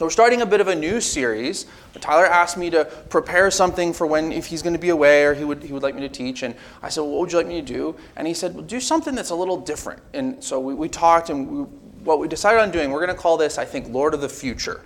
So we're starting a bit of a new series. Tyler asked me to prepare something for when if he's going to be away or he would he would like me to teach. And I said, well, what would you like me to do? And he said, well, do something that's a little different. And so we, we talked and we, what we decided on doing, we're going to call this, I think, Lord of the Future.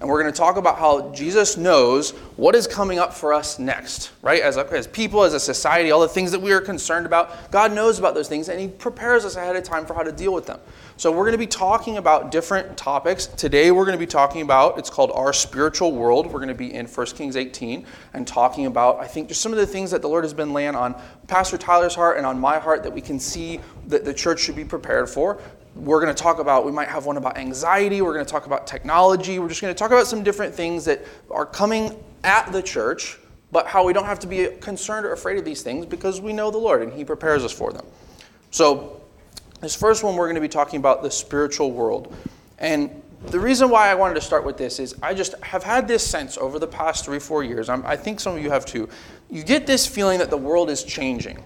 And we're going to talk about how Jesus knows what is coming up for us next, right? As, as people, as a society, all the things that we are concerned about, God knows about those things and He prepares us ahead of time for how to deal with them. So we're going to be talking about different topics. Today we're going to be talking about, it's called Our Spiritual World. We're going to be in 1 Kings 18 and talking about, I think, just some of the things that the Lord has been laying on Pastor Tyler's heart and on my heart that we can see that the church should be prepared for we're going to talk about, we might have one about anxiety, we're going to talk about technology, we're just going to talk about some different things that are coming at the church, but how we don't have to be concerned or afraid of these things because we know the Lord and He prepares us for them. So, this first one, we're going to be talking about the spiritual world. And the reason why I wanted to start with this is I just have had this sense over the past three, four years, I'm, i think some of you have too. You get this feeling that the world is changing.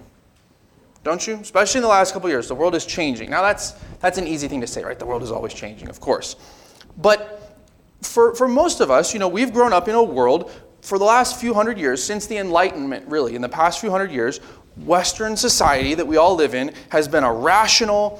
Don't you? Especially in the last couple years, the world is changing. Now, that's, that's an easy thing to say, right? The world is always changing, of course. But for, for most of us, you know, we've grown up in a world for the last few hundred years, since the Enlightenment, really, in the past few hundred years, Western society that we all live in has been a rational,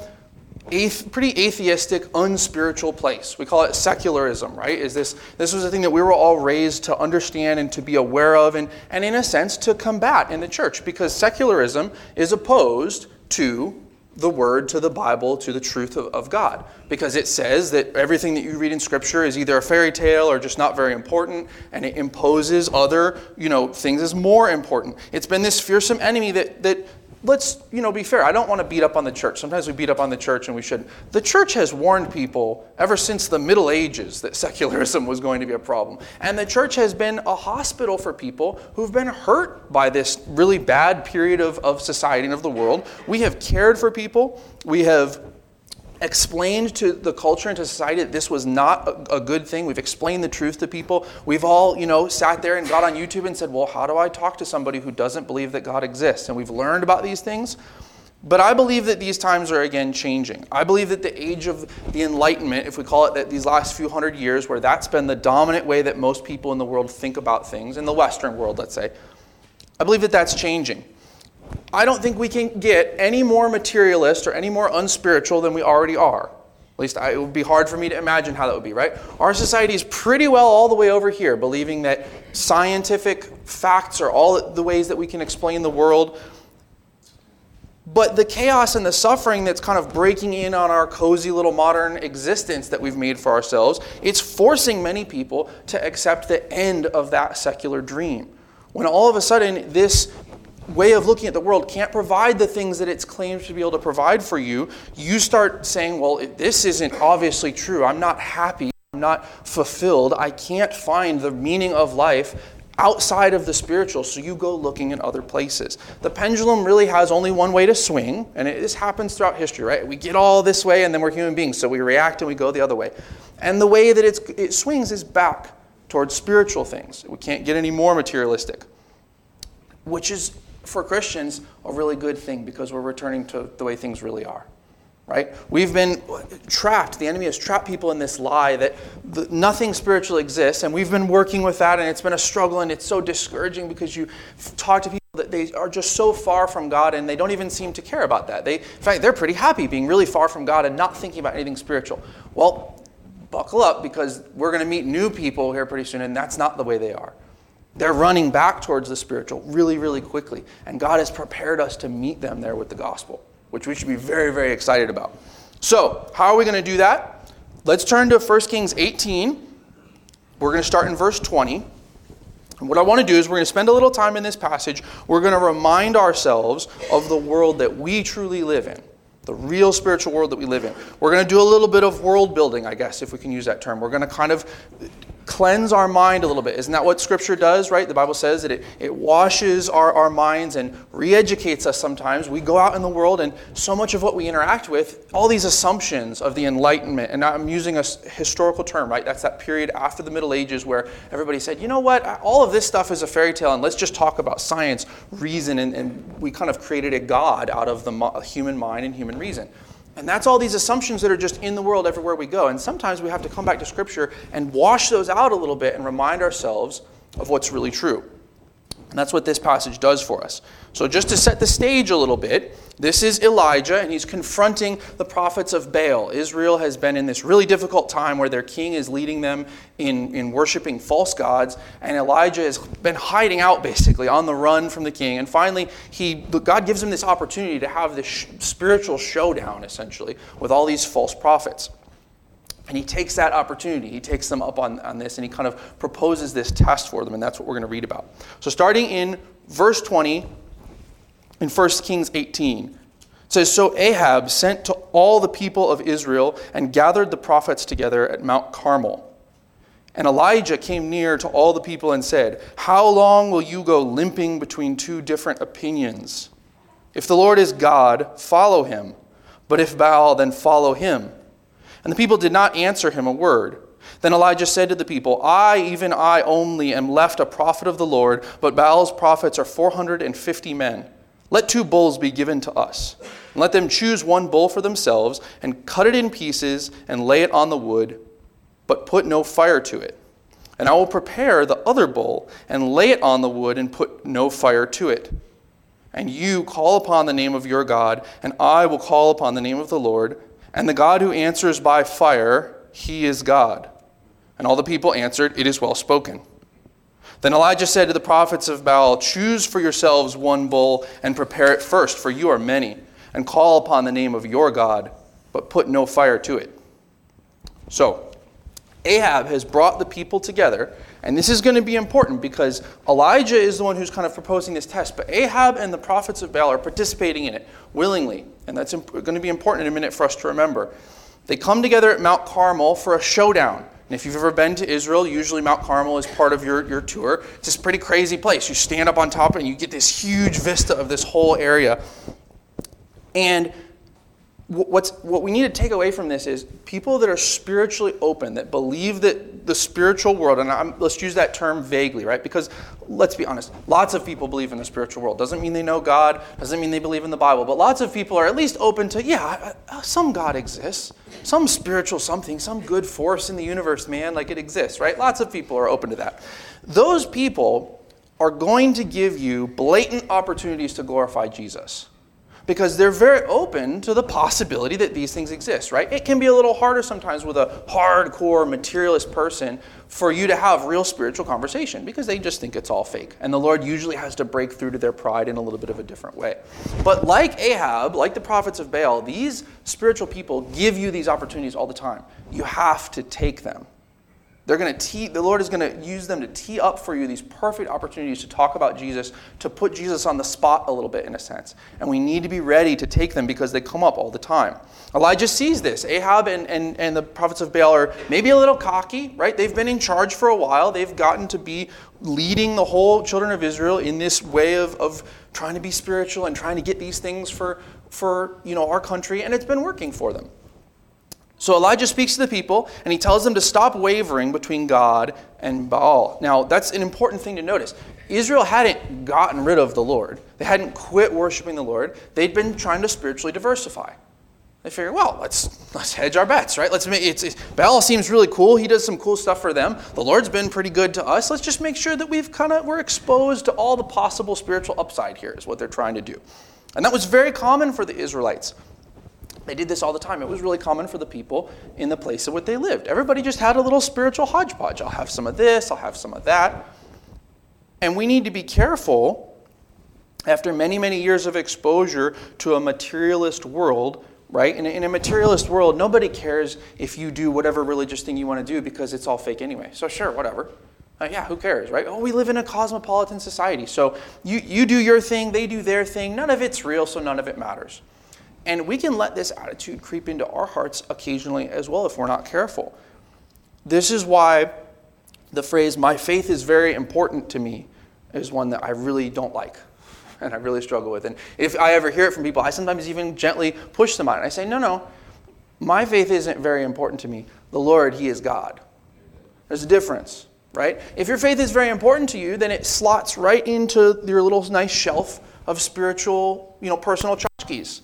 pretty atheistic, unspiritual place. We call it secularism, right? Is this this was a thing that we were all raised to understand and to be aware of, and, and in a sense to combat in the church, because secularism is opposed to the word, to the Bible, to the truth of, of God. Because it says that everything that you read in Scripture is either a fairy tale or just not very important, and it imposes other, you know, things as more important. It's been this fearsome enemy that that let's you know be fair. I don't want to beat up on the church. Sometimes we beat up on the church and we shouldn't. The church has warned people ever since the middle ages that secularism was going to be a problem. And the church has been a hospital for people who've been hurt by this really bad period of, of society and of the world. We have cared for people. We have explained to the culture and to society that this was not a, a, good thing. We've explained the truth to people. We've all, you know, sat there and got on YouTube and said, well, how do I talk to somebody who doesn't believe that God exists? And we've learned about these things. But I believe that these times are again changing. I believe that the age of the Enlightenment, if we call it that, these last few hundred years, where that's been the dominant way that most people in the world think about things, in the Western world, let's say, I believe that that's changing. I don't think we can get any more materialist or any more unspiritual than we already are. At least I, it would be hard for me to imagine how that would be, right? Our society is pretty well all the way over here, believing that scientific facts are all the ways that we can explain the world. But the chaos and the suffering that's kind of breaking in on our cozy little modern existence that we've made for ourselves, it's forcing many people to accept the end of that secular dream. When all of a sudden this way of looking at the world can't provide the things that it's claimed to be able to provide for you, you start saying, well, this isn't obviously true. I'm not happy. I'm not fulfilled. I can't find the meaning of life outside of the spiritual, so you go looking in other places. The pendulum really has only one way to swing, and it, this happens throughout history, right? We get all this way, and then we're human beings, so we react and we go the other way. And the way that it swings is back towards spiritual things. We can't get any more materialistic, which is for Christians, a really good thing because we're returning to the way things really are. Right? We've been trapped. The enemy has trapped people in this lie that the, nothing spiritual exists, and we've been working with that, and it's been a struggle, and it's so discouraging because you talk to people that they are just so far from God, and they don't even seem to care about that. They, in fact, they're pretty happy being really far from God and not thinking about anything spiritual. Well, buckle up because we're going to meet new people here pretty soon, and that's not the way they are. They're running back towards the spiritual really, really quickly. And God has prepared us to meet them there with the gospel, which we should be very, very excited about. So, how are we going to do that? Let's turn to 1 Kings 18. We're going to start in verse 20. And what I want to do is we're going to spend a little time in this passage. We're going to remind ourselves of the world that we truly live in, the real spiritual world that we live in. We're going to do a little bit of world building, I guess, if we can use that term. We're going to kind of cleanse our mind a little bit. Isn't that what Scripture does, right? The Bible says that it, it washes our, our minds and re educates us sometimes. We go out in the world, and so much of what we interact with, all these assumptions of the Enlightenment, and I'm using a historical term, right? That's that period after the Middle Ages where everybody said, you know what, all of this stuff is a fairy tale, and let's just talk about science, reason, and, and we kind of created a God out of the human mind and human reason. And that's all these assumptions that are just in the world everywhere we go. And sometimes we have to come back to Scripture and wash those out a little bit and remind ourselves of what's really true. And that's what this passage does for us. So, just to set the stage a little bit, this is Elijah, and he's confronting the prophets of Baal. Israel has been in this really difficult time where their king is leading them in, in worshiping false gods, and Elijah has been hiding out basically on the run from the king. And finally, he, God gives him this opportunity to have this spiritual showdown, essentially, with all these false prophets. And he takes that opportunity, he takes them up on, on this, and he kind of proposes this test for them, and that's what we're going to read about. So, starting in verse 20 in 1 Kings 18, it says So Ahab sent to all the people of Israel and gathered the prophets together at Mount Carmel. And Elijah came near to all the people and said, How long will you go limping between two different opinions? If the Lord is God, follow him. But if Baal, then follow him. And the people did not answer him a word. Then Elijah said to the people, I, even I only, am left a prophet of the Lord, but Baal's prophets are 450 men. Let two bulls be given to us. And let them choose one bull for themselves, and cut it in pieces, and lay it on the wood, but put no fire to it. And I will prepare the other bull, and lay it on the wood, and put no fire to it. And you call upon the name of your God, and I will call upon the name of the Lord and the God who answers by fire, he is God. And all the people answered, It is well spoken. Then Elijah said to the prophets of Baal, Choose for yourselves one bull and prepare it first, for you are many, and call upon the name of your God, but put no fire to it. So, Ahab has brought the people together, and this is going to be important because Elijah is the one who's kind of proposing this test, but Ahab and the prophets of Baal are participating in it willingly, and that's going to be important in a minute for us to remember. They come together at Mount Carmel for a showdown. And if you've ever been to Israel, usually Mount Carmel is part of your, your tour. It's this pretty crazy place. You stand up on top and you get this huge vista of this whole area. And what's, what we need to take away from this is people that are spiritually open, that believe that the spiritual world, and I'm, let's use that term vaguely, right? Because let's be honest, lots of people believe in the spiritual world. Doesn't mean they know God, doesn't mean they believe in the Bible, but lots of people are at least open to, yeah, uh, some God exists, some spiritual something, some good force in the universe, man, like it exists, right? Lots of people are open to that. Those people are going to give you blatant opportunities to glorify Jesus because they're very open to the possibility that these things exist, right? It can be a little harder sometimes with a hardcore materialist person for you to have real spiritual conversation because they just think it's all fake. And the Lord usually has to break through to their pride in a little bit of a different way. But like Ahab, like the prophets of Baal, these spiritual people give you these opportunities all the time. You have to take them. They're going to tee, the Lord is going to use them to tee up for you these perfect opportunities to talk about Jesus, to put Jesus on the spot a little bit in a sense. And we need to be ready to take them because they come up all the time. Elijah sees this. Ahab and, and, and the prophets of Baal are maybe a little cocky, right? They've been in charge for a while. They've gotten to be leading the whole children of Israel in this way of, of trying to be spiritual and trying to get these things for, for you know, our country, and it's been working for them. So Elijah speaks to the people and he tells them to stop wavering between God and Baal. Now, that's an important thing to notice. Israel hadn't gotten rid of the Lord, they hadn't quit worshiping the Lord. They'd been trying to spiritually diversify. They figured, well, let's let's hedge our bets, right? Let's make it's, it's, Baal seems really cool. He does some cool stuff for them. The Lord's been pretty good to us. Let's just make sure that we've kind of we're exposed to all the possible spiritual upside here. Is what they're trying to do, and that was very common for the Israelites. They did this all the time. It was really common for the people in the place of what they lived. Everybody just had a little spiritual hodgepodge. I'll have some of this, I'll have some of that. And we need to be careful after many, many years of exposure to a materialist world, right? In a, in a materialist world, nobody cares if you do whatever religious thing you want to do because it's all fake anyway. So, sure, whatever. Uh, yeah, who cares, right? Oh, we live in a cosmopolitan society. So you, you do your thing, they do their thing. None of it's real, so none of it matters. And we can let this attitude creep into our hearts occasionally as well if we're not careful. This is why the phrase, my faith is very important to me, is one that I really don't like and I really struggle with. And if I ever hear it from people, I sometimes even gently push them on it. I say, no, no, my faith isn't very important to me. The Lord, He is God. There's a difference, right? If your faith is very important to you, then it slots right into your little nice shelf of spiritual, you know, personal tchotchkes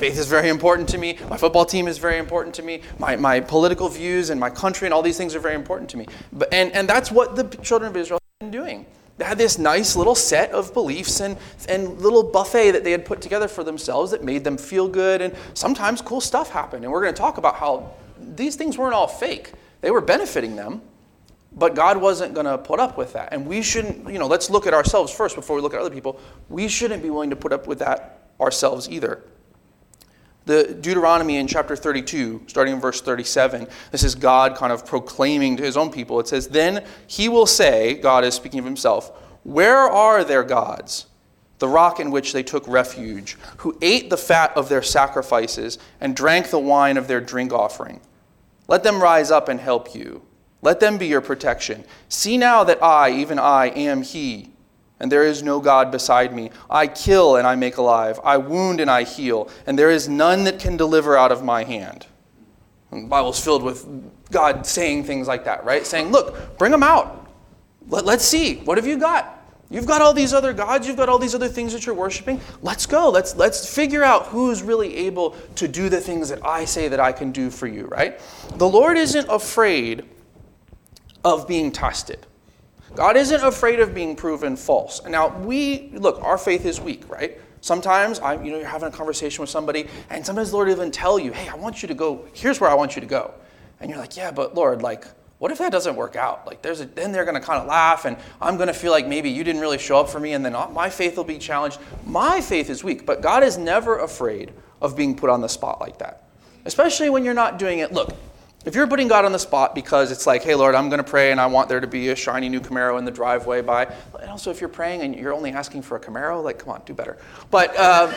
faith is very important to me. My football team is very important to me. My, my political views and my country and all these things are very important to me. But, and, and that's what the children of Israel have been doing. They had this nice little set of beliefs and, and little buffet that they had put together for themselves that made them feel good. And sometimes cool stuff happened. And we're going to talk about how these things weren't all fake, they were benefiting them. But God wasn't going to put up with that. And we shouldn't, you know, let's look at ourselves first before we look at other people. We shouldn't be willing to put up with that ourselves either. The Deuteronomy in chapter 32, starting in verse 37, this is God kind of proclaiming to his own people. It says, Then he will say, God is speaking of himself, Where are their gods? The rock in which they took refuge, who ate the fat of their sacrifices and drank the wine of their drink offering. Let them rise up and help you. Let them be your protection. See now that I, even I, am He, and there is no God beside me. I kill and I make alive. I wound and I heal, and there is none that can deliver out of my hand. And the Bible's filled with God saying things like that, right? Saying, look, bring them out. Let, let's see. What have you got? You've got all these other gods, you've got all these other things that you're worshiping. Let's go. Let's let's figure out who's really able to do the things that I say that I can do for you, right? The Lord isn't afraid of being tested. God isn't afraid of being proven false. And now, we, look, our faith is weak, right? Sometimes I, you know, you're having a conversation with somebody, and sometimes the Lord even tell you, hey, I want you to go, here's where I want you to go. And you're like, yeah, but Lord, like, what if that doesn't work out? Like, there's a, then they're going to kind of laugh, and I'm going to feel like maybe you didn't really show up for me, and then uh, my faith will be challenged. My faith is weak, but God is never afraid of being put on the spot like that, especially when you're not doing it. Look, if you're putting God on the spot because it's like, hey, Lord, I'm going to pray and I want there to be a shiny new Camaro in the driveway by, and also if you're praying and you're only asking for a Camaro, like, come on, do better. But uh,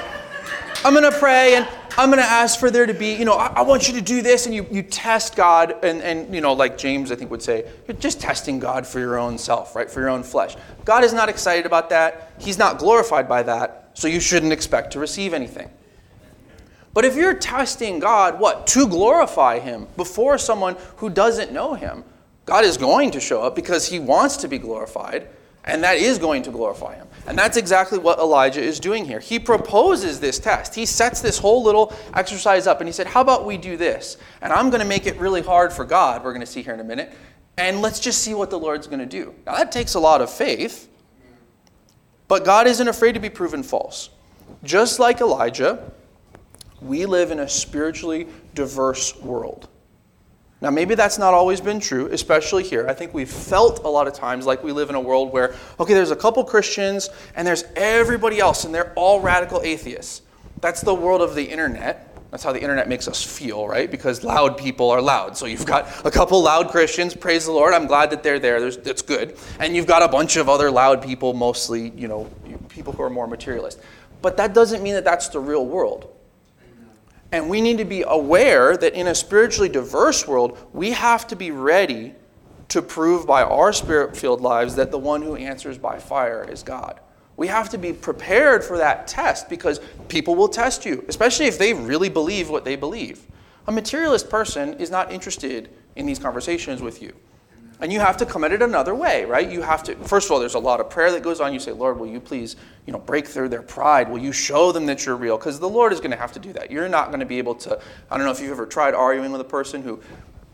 I'm going to pray and I'm going to ask for there to be, you know, I, I, want you to do this, and you, you test God, and, and, you know, like James, I think, would say, you're just testing God for your own self, right, for your own flesh. God is not excited about that. He's not glorified by that, so you shouldn't expect to receive anything. But if you're testing God, what? To glorify Him before someone who doesn't know Him, God is going to show up because He wants to be glorified, and that is going to glorify Him. And that's exactly what Elijah is doing here. He proposes this test. He sets this whole little exercise up, and he said, How about we do this? And I'm going to make it really hard for God, we're going to see here in a minute, and let's just see what the Lord's going to do. Now, that takes a lot of faith, but God isn't afraid to be proven false. Just like Elijah, we live in a spiritually diverse world. Now, maybe that's not always been true, especially here. I think we've felt a lot of times like we live in a world where, okay, there's a couple Christians and there's everybody else, and they're all radical atheists. That's the world of the internet. That's how the internet makes us feel, right? Because loud people are loud. So you've got a couple loud Christians, praise the Lord. I'm glad that they're there. There's, that's good. And you've got a bunch of other loud people, mostly, you know, people who are more materialist. But that doesn't mean that that's the real world. And we need to be aware that in a spiritually diverse world, we have to be ready to prove by our spirit filled lives that the one who answers by fire is God. We have to be prepared for that test because people will test you, especially if they really believe what they believe. A materialist person is not interested in these conversations with you. And you have to come at it another way, right? You have to, first of all, there's a lot of prayer that goes on. You say, Lord, will you please, you know, break through their pride? Will you show them that you're real? Because the Lord is going to have to do that. You're not going to be able to, I don't know if you've ever tried arguing with a person who,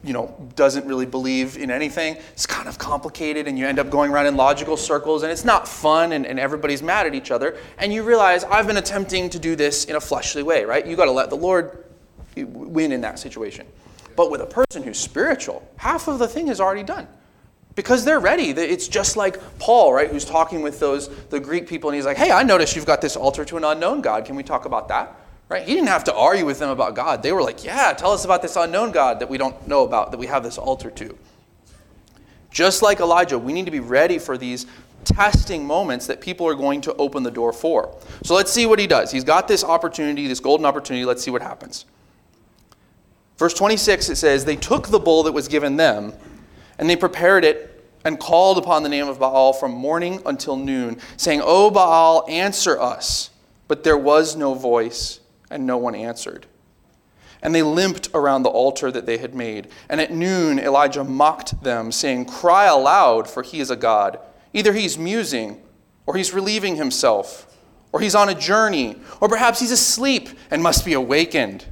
you know, doesn't really believe in anything. It's kind of complicated and you end up going around in logical circles and it's not fun and, and everybody's mad at each other. And you realize, I've been attempting to do this in a fleshly way, right? You got to let the Lord win in that situation. But with a person who's spiritual, half of the thing is already done because they're ready. It's just like Paul, right, who's talking with those the Greek people, and he's like, "Hey, I noticed you've got this altar to an unknown God. Can we talk about that?" Right? He didn't have to argue with them about God. They were like, "Yeah, tell us about this unknown God that we don't know about, that we have this altar to." Just like Elijah, we need to be ready for these testing moments that people are going to open the door for. So let's see what he does. He's got this opportunity, this golden opportunity. Let's see what happens. Verse 26 it says, They took the bull that was given them and they prepared it and called upon the name of Baal from morning until noon, saying, O Baal, answer us. But there was no voice, and no one answered. And they limped around the altar that they had made. And at noon, Elijah mocked them, saying, Cry aloud, for he is a God. Either he's musing, or he's relieving himself, or he's on a journey, or perhaps he's asleep and must be awakened.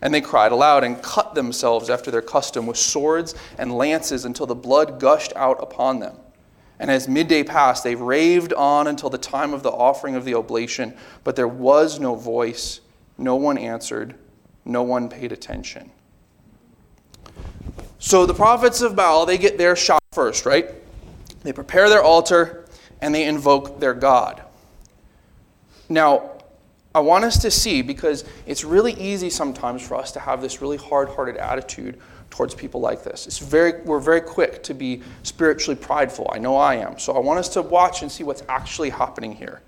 And they cried aloud and cut themselves after their custom with swords and lances until the blood gushed out upon them. And as midday passed, they raved on until the time of the offering of the oblation, but there was no voice, no one answered, no one paid attention. So the prophets of Baal, they get their shot first, right? They prepare their altar and they invoke their God. Now, I want us to see because it's really easy sometimes for us to have this really hard hearted attitude towards people like this. It's very, we're very quick to be spiritually prideful. I know I am. So I want us to watch and see what's actually happening here.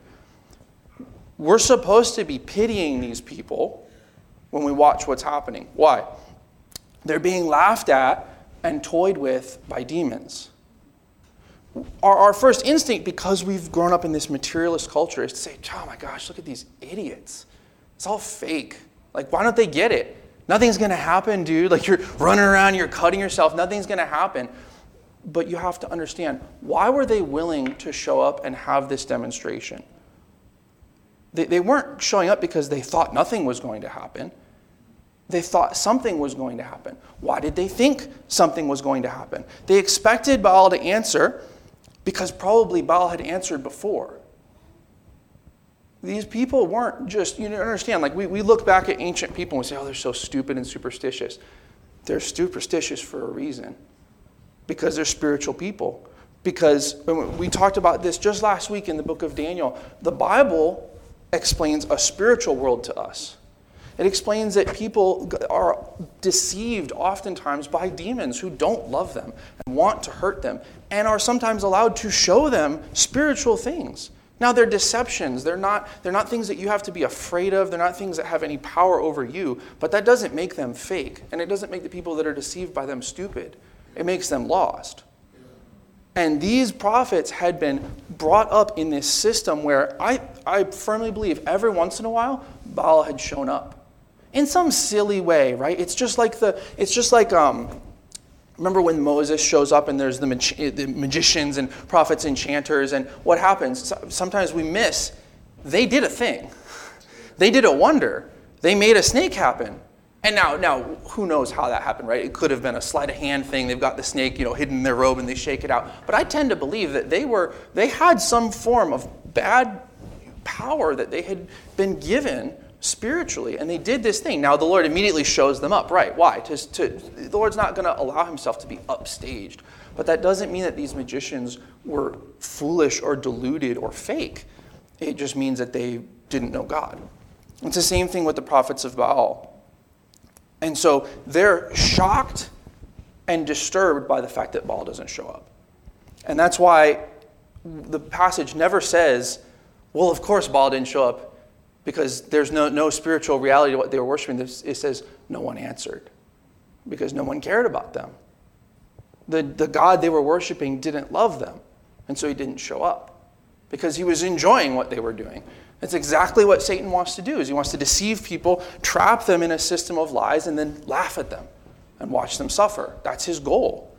We're supposed to be pitying these people when we watch what's happening. Why? They're being laughed at and toyed with by demons. Our, our first instinct, because we've grown up in this materialist culture, is to say, oh my gosh, look at these idiots. It's all fake. Like, why don't they get it? Nothing's going to happen, dude. Like, you're running around, you're cutting yourself, nothing's going to happen. But you have to understand why were they willing to show up and have this demonstration? They, they weren't showing up because they thought nothing was going to happen. They thought something was going to happen. Why did they think something was going to happen? They expected Baal to answer because probably Baal had answered before. These people weren't just, you understand, like we, we look back at ancient people and we say, oh, they're so stupid and superstitious. They're superstitious for a reason because they're spiritual people. Because we talked about this just last week in the book of Daniel, the Bible explains a spiritual world to us. It explains that people are deceived oftentimes by demons who don't love them and want to hurt them and are sometimes allowed to show them spiritual things. Now they're deceptions. They're not, they're not things that you have to be afraid of. They're not things that have any power over you, but that doesn't make them fake. And it doesn't make the people that are deceived by them stupid. It makes them lost. And these prophets had been brought up in this system where I, I firmly believe every once in a while, Baal had shown up in some silly way, right? It's just like the, it's just like, um, remember when Moses shows up and there's the, mag- the magicians and prophets, and enchanters, and what happens? Sometimes we miss, they did a thing. They did a wonder. They made a snake happen. And now, now, who knows how that happened, right? It could have been a sleight of hand thing. They've got the snake, you know, hidden in their robe, and they shake it out. But I tend to believe that they were, they had some form of bad power that they had been given spiritually, and they did this thing. Now the Lord immediately shows them up, right? Why? To, to, the Lord's not going to allow himself to be upstaged. But that doesn't mean that these magicians were foolish or deluded or fake. It just means that they didn't know God. It's the same thing with the prophets of Baal. And so they're shocked and disturbed by the fact that Baal doesn't show up. And that's why the passage never says, well, of course Baal didn't show up because there's no, no spiritual reality to what they were worshiping. It says no one answered because no one cared about them. The, the God they were worshiping didn't love them, and so he didn't show up because he was enjoying what they were doing. That's exactly what Satan wants to do is he wants to deceive people, trap them in a system of lies, and then laugh at them and watch them suffer. That's his goal.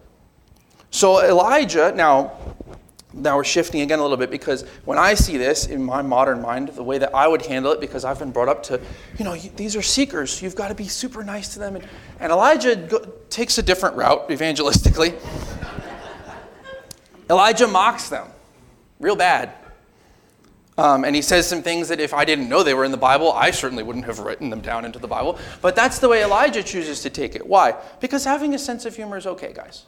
So Elijah, now now we're shifting again a little bit because when I see this in my modern mind, the way that I would handle it, because I've been brought up to, you know, these are seekers, you've got to be super nice to them. And, and Elijah go, takes a different route evangelistically. Elijah mocks them real bad. Um, and he says some things that if I didn't know they were in the Bible, I certainly wouldn't have written them down into the Bible. But that's the way Elijah chooses to take it. Why? Because having a sense of humor is okay, guys.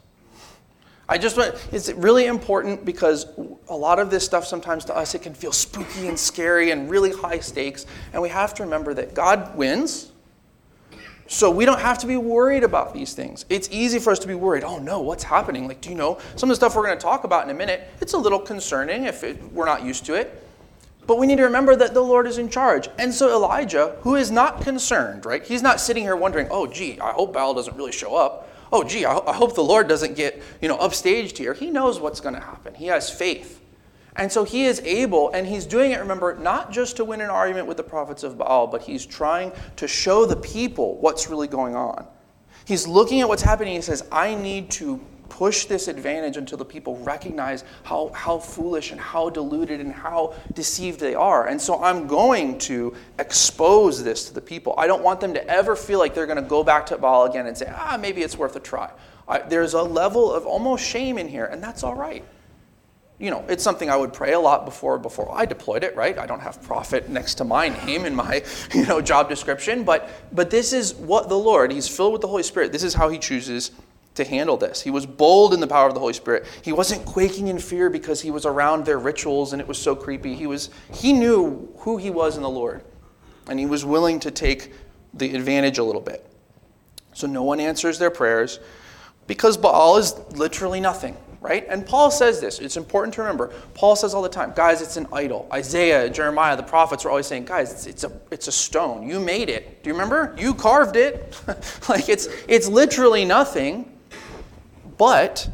I just want, it's really important because a lot of this stuff sometimes to us it can feel spooky and scary and really high stakes. And we have to remember that God wins. So we don't have to be worried about these things. It's easy for us to be worried. Oh no, what's happening? Like, do you know some of the stuff we're going to talk about in a minute? It's a little concerning if it, we're not used to it. But we need to remember that the Lord is in charge. And so Elijah, who is not concerned, right? He's not sitting here wondering, oh, gee, I hope Baal doesn't really show up oh, gee, I, hope the Lord doesn't get, you know, upstaged here. He knows what's going to happen. He has faith. And so he is able, and he's doing it, remember, not just to win an argument with the prophets of Baal, but he's trying to show the people what's really going on. He's looking at what's happening. He says, I need to push this advantage until the people recognize how, how foolish and how deluded and how deceived they are. And so I'm going to expose this to the people. I don't want them to ever feel like they're going to go back to Baal again and say, ah, maybe it's worth a try. I, there's a level of almost shame in here, and that's all right you know, it's something I would pray a lot before before I deployed it, right? I don't have prophet next to my name in my, you know, job description, but but this is what the Lord, he's filled with the Holy Spirit. This is how he chooses to handle this. He was bold in the power of the Holy Spirit. He wasn't quaking in fear because he was around their rituals and it was so creepy. He was he knew who he was in the Lord. And he was willing to take the advantage a little bit. So no one answers their prayers because Baal is literally nothing right? And Paul says this. It's important to remember. Paul says all the time, guys, it's an idol. Isaiah, Jeremiah, the prophets were always saying, guys, it's, it's, a, it's a stone. You made it. Do you remember? You carved it. like it's, it's literally nothing. But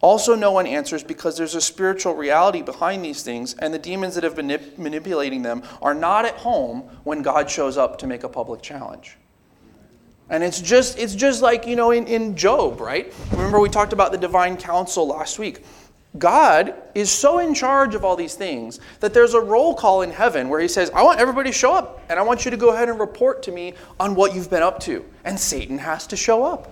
also, no one answers because there's a spiritual reality behind these things, and the demons that have been manip- manipulating them are not at home when God shows up to make a public challenge. And it's just, it's just like, you know, in, in Job, right? Remember we talked about the divine council last week. God is so in charge of all these things that there's a roll call in heaven where he says, I want everybody to show up, and I want you to go ahead and report to me on what you've been up to. And Satan has to show up.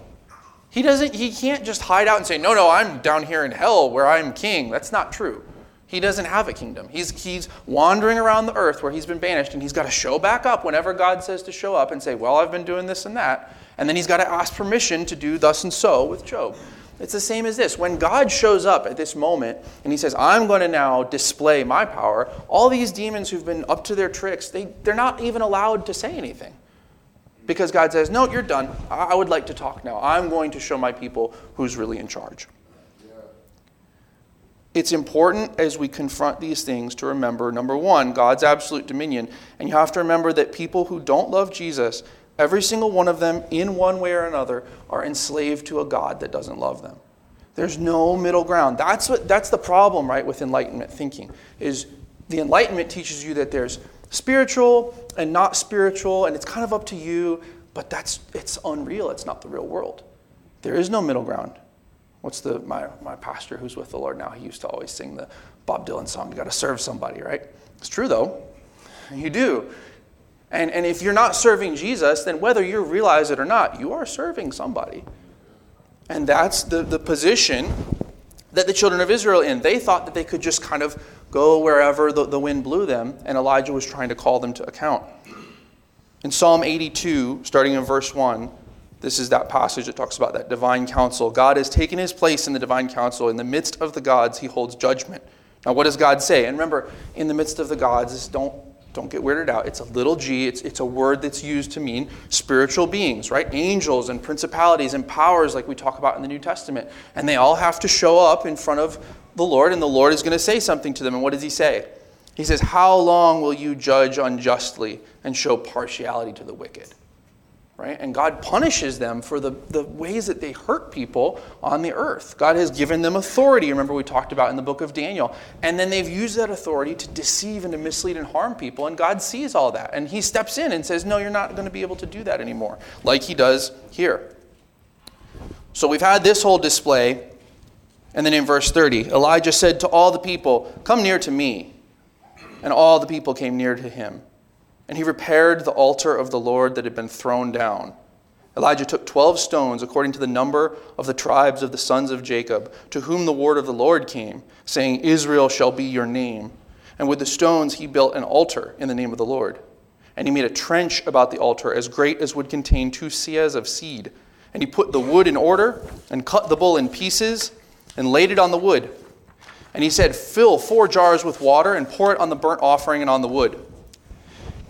He doesn't he can't just hide out and say, "No, no, I'm down here in hell where I'm king." That's not true. He doesn't have a kingdom. He's, he's wandering around the earth where he's been banished, and he's got to show back up whenever God says to show up and say, Well, I've been doing this and that. And then he's got to ask permission to do thus and so with Job. It's the same as this. When God shows up at this moment and he says, I'm going to now display my power, all these demons who've been up to their tricks, they, they're not even allowed to say anything. Because God says, No, you're done. I would like to talk now. I'm going to show my people who's really in charge. It's important as we confront these things to remember number one, God's absolute dominion. And you have to remember that people who don't love Jesus, every single one of them, in one way or another, are enslaved to a God that doesn't love them. There's no middle ground. That's, what, that's the problem, right, with Enlightenment thinking, is the Enlightenment teaches you that there's spiritual and not spiritual, and it's kind of up to you, but that's, it's unreal. It's not the real world. There is no middle ground. What's the my, my pastor who's with the Lord now? He used to always sing the Bob Dylan song, you gotta serve somebody, right? It's true though. You do. And, and if you're not serving Jesus, then whether you realize it or not, you are serving somebody. And that's the, the position that the children of Israel in. They thought that they could just kind of go wherever the, the wind blew them, and Elijah was trying to call them to account. In Psalm 82, starting in verse 1, this is that passage that talks about that divine council. God has taken his place in the divine council. In the midst of the gods, he holds judgment. Now, what does God say? And remember, in the midst of the gods, don't, don't get weirded out. It's a little g, it's, it's a word that's used to mean spiritual beings, right? Angels and principalities and powers, like we talk about in the New Testament. And they all have to show up in front of the Lord, and the Lord is going to say something to them. And what does he say? He says, How long will you judge unjustly and show partiality to the wicked? Right? And God punishes them for the, the ways that they hurt people on the earth. God has given them authority, remember we talked about in the book of Daniel. And then they've used that authority to deceive and to mislead and harm people. And God sees all that. And He steps in and says, No, you're not going to be able to do that anymore, like He does here. So we've had this whole display. And then in verse 30, Elijah said to all the people, Come near to me. And all the people came near to him. And he repaired the altar of the Lord that had been thrown down. Elijah took 12 stones according to the number of the tribes of the sons of Jacob, to whom the word of the Lord came, saying, Israel shall be your name. And with the stones he built an altar in the name of the Lord. And he made a trench about the altar as great as would contain two seahs of seed. And he put the wood in order, and cut the bull in pieces, and laid it on the wood. And he said, Fill four jars with water, and pour it on the burnt offering and on the wood.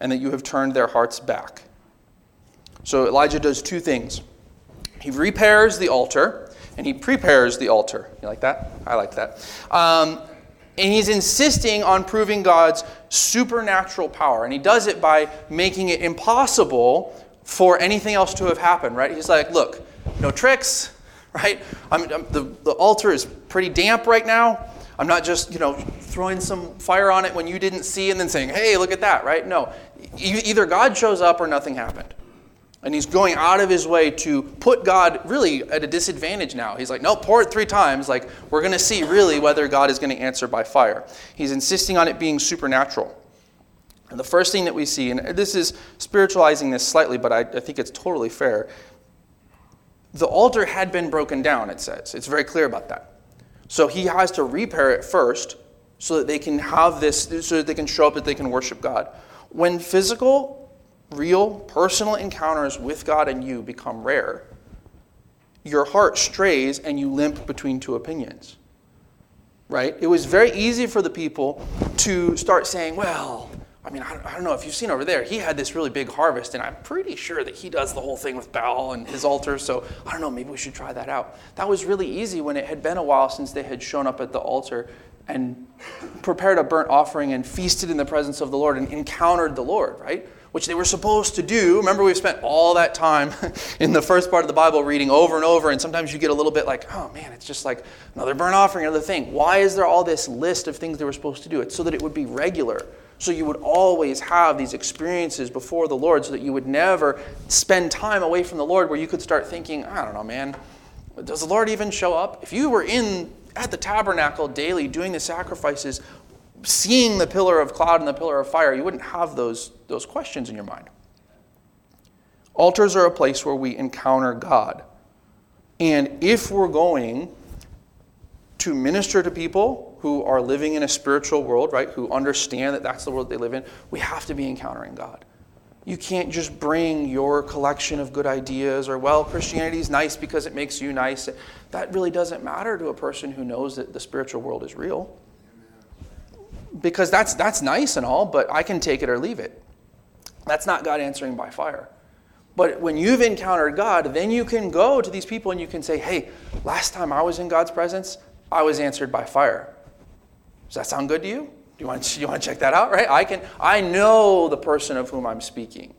and that you have turned their hearts back. So Elijah does two things. He repairs the altar and he prepares the altar. You like that? I like that. Um, and he's insisting on proving God's supernatural power. And he does it by making it impossible for anything else to have happened, right? He's like, look, no tricks, right? I'm, I'm, the, the altar is pretty damp right now. I'm not just, you know, throwing some fire on it when you didn't see and then saying, hey, look at that, right? No. Either God shows up or nothing happened. And he's going out of his way to put God really at a disadvantage now. He's like, no, pour it three times. Like, we're going to see really whether God is going to answer by fire. He's insisting on it being supernatural. And the first thing that we see, and this is spiritualizing this slightly, but I, I think it's totally fair. The altar had been broken down, it says. It's very clear about that. So he has to repair it first so that they can have this, so that they can show up, that they can worship God. When physical real personal encounters with God and you become rare, your heart strays and you limp between two opinions. Right? It was very easy for the people to start saying, well, I mean, I don't know if you've seen over there, he had this really big harvest, and I'm pretty sure that he does the whole thing with Baal and his altar, so I don't know, maybe we should try that out. That was really easy when it had been a while since they had shown up at the altar and prepared a burnt offering and feasted in the presence of the Lord and encountered the Lord, right? which they were supposed to do. Remember, we've spent all that time in the first part of the Bible reading over and over, and sometimes you get a little bit like, oh man, it's just like another burnt offering, another thing. Why is there all this list of things they were supposed to do? It's so that it would be regular. So you would always have these experiences before the Lord, so that you would never spend time away from the Lord where you could start thinking, I don't know, man, does the Lord even show up? If you were in at the tabernacle daily doing the sacrifices, seeing the pillar of cloud and the pillar of fire, you wouldn't have those, those questions in your mind. Altars are a place where we encounter God. And if we're going to minister to people who are living in a spiritual world, right, who understand that that's the world they live in, we have to be encountering God. You can't just bring your collection of good ideas or, well, Christianity is nice because it makes you nice. That really doesn't matter to a person who knows that the spiritual world is real because that's, that's nice and all, but I can take it or leave it. That's not God answering by fire. But when you've encountered God, then you can go to these people and you can say, hey, last time I was in God's presence, I was answered by fire. Does that sound good to you? Do you want, you want to check that out, right? I, can, I know the person of whom I'm speaking.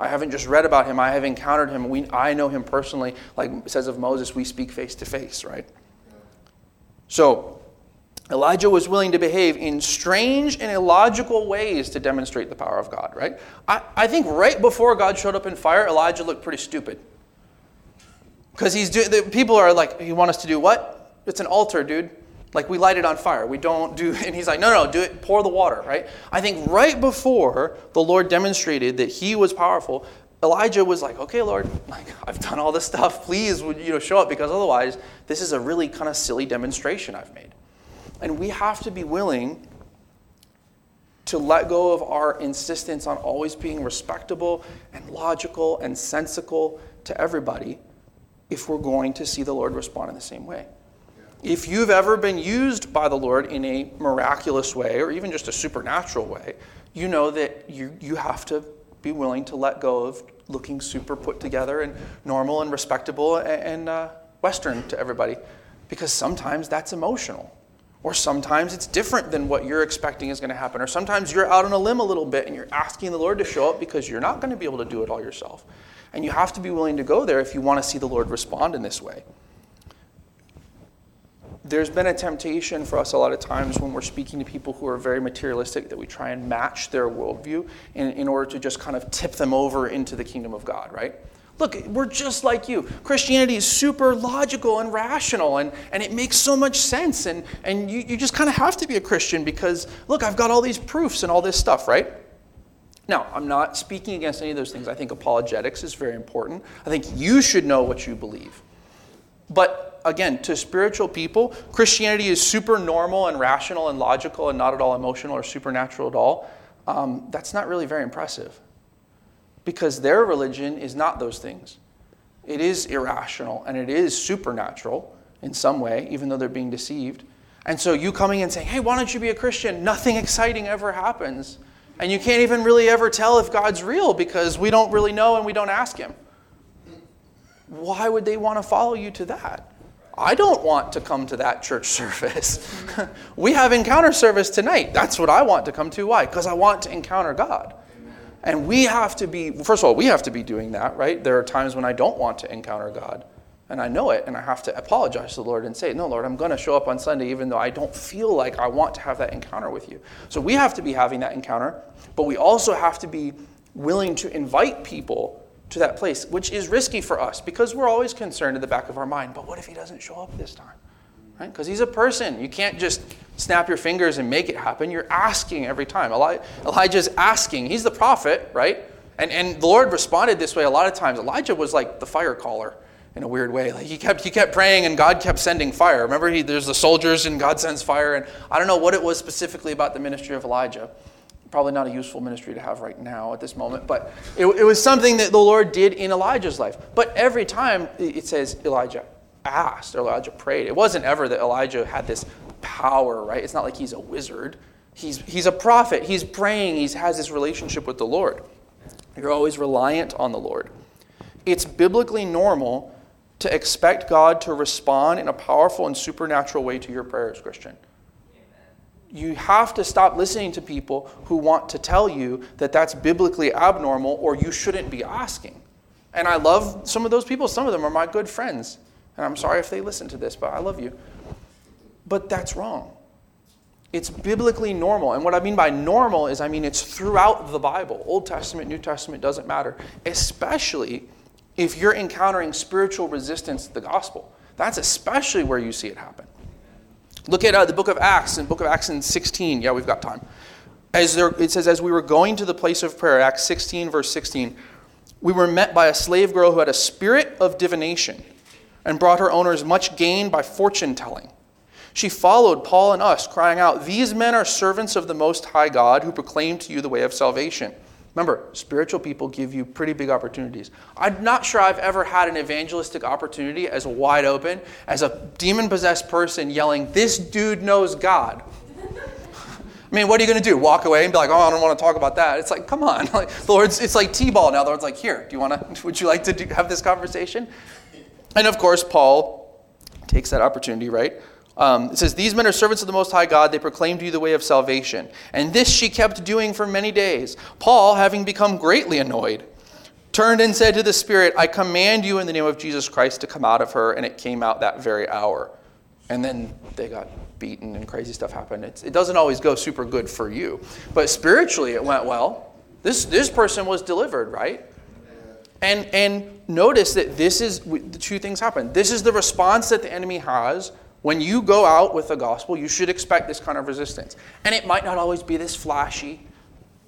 I haven't just read about him, I have encountered him. We, I know him personally. Like it says of Moses, we speak face to face, right? So, Elijah was willing to behave in strange and illogical ways to demonstrate the power of God, right? I, I think right before God showed up in fire, Elijah looked pretty stupid. Because he's doing, people are like, you want us to do what? It's an altar, dude. Like we light it on fire. We don't do, and he's like, no, no, do it, pour the water, right? I think right before the Lord demonstrated that he was powerful, Elijah was like, okay, Lord, like I've done all this stuff. Please, would you know, show up because otherwise, this is a really kind of silly demonstration I've made. And we have to be willing to let go of our insistence on always being respectable and logical and sensical to everybody if we're going to see the Lord respond in the same way. If you've ever been used by the Lord in a miraculous way or even just a supernatural way, you know that you, you have to be willing to let go of looking super put together and normal and respectable and, and uh, Western to everybody because sometimes that's emotional. Or sometimes it's different than what you're expecting is going to happen. Or sometimes you're out on a limb a little bit and you're asking the Lord to show up because you're not going to be able to do it all yourself. And you have to be willing to go there if you want to see the Lord respond in this way. There's been a temptation for us a lot of times when we're speaking to people who are very materialistic that we try and match their worldview in, in order to just kind of tip them over into the kingdom of God, right? Look, we're just like you. Christianity is super logical and rational, and, and it makes so much sense. And, and you, you just kind of have to be a Christian because, look, I've got all these proofs and all this stuff, right? Now, I'm not speaking against any of those things. I think apologetics is very important. I think you should know what you believe. But again, to spiritual people, Christianity is super normal and rational and logical and not at all emotional or supernatural at all. Um, that's not really very impressive because their religion is not those things. It is irrational and it is supernatural in some way, even though they're being deceived. And so you coming and saying, hey, why don't you be a Christian? Nothing exciting ever happens. And you can't even really ever tell if God's real because we don't really know and we don't ask Him. Why would they want to follow you to that? I don't want to come to that church service. we have encounter service tonight. That's what I want to come to. Why? Because I want to encounter God. And we have to be, first of all, we have to be doing that, right? There are times when I don't want to encounter God. And I know it, and I have to apologize to the Lord and say, No, Lord, I'm going to show up on Sunday even though I don't feel like I want to have that encounter with you. So we have to be having that encounter, but we also have to be willing to invite people to that place, which is risky for us because we're always concerned in the back of our mind, but what if he doesn't show up this time? Right? Because he's a person. You can't just snap your fingers and make it happen. You're asking every time. Eli- Elijah's asking. He's the prophet, right? And, and the Lord responded this way a lot of times. Elijah was like the fire caller in a weird way. Like he kept he kept praying and God kept sending fire. Remember, he, there's the soldiers and God sends fire. And I don't know what it was specifically about the ministry of Elijah, probably not a useful ministry to have right now at this moment, but it, it, was something that the Lord did in Elijah's life. But every time it says Elijah asked or Elijah prayed, it wasn't ever that Elijah had this power, right? It's not like he's a wizard. He's, he's a prophet. He's praying. He has this relationship with the Lord. You're always reliant on the Lord. It's biblically normal to expect God to respond in a powerful and supernatural way to your prayers, Christian you have to stop listening to people who want to tell you that that's biblically abnormal or you shouldn't be asking. And I love some of those people. Some of them are my good friends. And I'm sorry if they listen to this, but I love you. But that's wrong. It's biblically normal. And what I mean by normal is I mean it's throughout the Bible. Old Testament, New Testament doesn't matter. Especially if you're encountering spiritual resistance to the gospel. That's especially where you see it happen. Look at uh, the book of Acts, in book of Acts in 16. Yeah, we've got time. As there, it says, as we were going to the place of prayer, Acts 16, verse 16, we were met by a slave girl who had a spirit of divination and brought her owners much gain by fortune telling. She followed Paul and us, crying out, These men are servants of the Most High God who proclaim to you the way of salvation. Remember, spiritual people give you pretty big opportunities. I'm not sure I've ever had an evangelistic opportunity as wide open as a demon possessed person yelling, This dude knows God. I mean, what are you going to do? Walk away and be like, oh, I don't want to talk about that. It's like, come on. The Lord's, it's like T-ball now. The Lord's like, here, do you want to, would you like to do, have this conversation? And of course, Paul takes that opportunity, right? Um, it says, These men are servants of the Most High God. They proclaim to you the way of salvation. And this she kept doing for many days. Paul, having become greatly annoyed, turned and said to the Spirit, I command you in the name of Jesus Christ to come out of her. And it came out that very hour. And then they got beaten and crazy stuff happened. It's, it doesn't always go super good for you. But spiritually, it went well. This, this person was delivered, right? And, and notice that this is the two things happen. This is the response that the enemy has when you go out with the gospel, you should expect this kind of resistance. And it might not always be this flashy,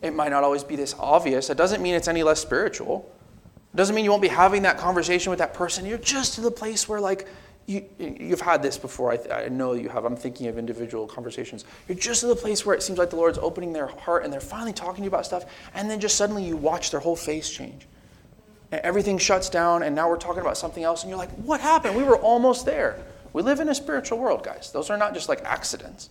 it might not always be this obvious. It doesn't mean it's any less spiritual. It doesn't mean you won't be having that conversation with that person. You're just to the place where, like, you, you've had this before. I, I know you have. I'm thinking of individual conversations. You're just to the place where it seems like the Lord's opening their heart and they're finally talking to you about stuff, and then just suddenly you watch their whole face change. And everything shuts down, and now we're talking about something else, and you're like, what happened? We were almost there. We live in a spiritual world, guys. Those are not just like accidents.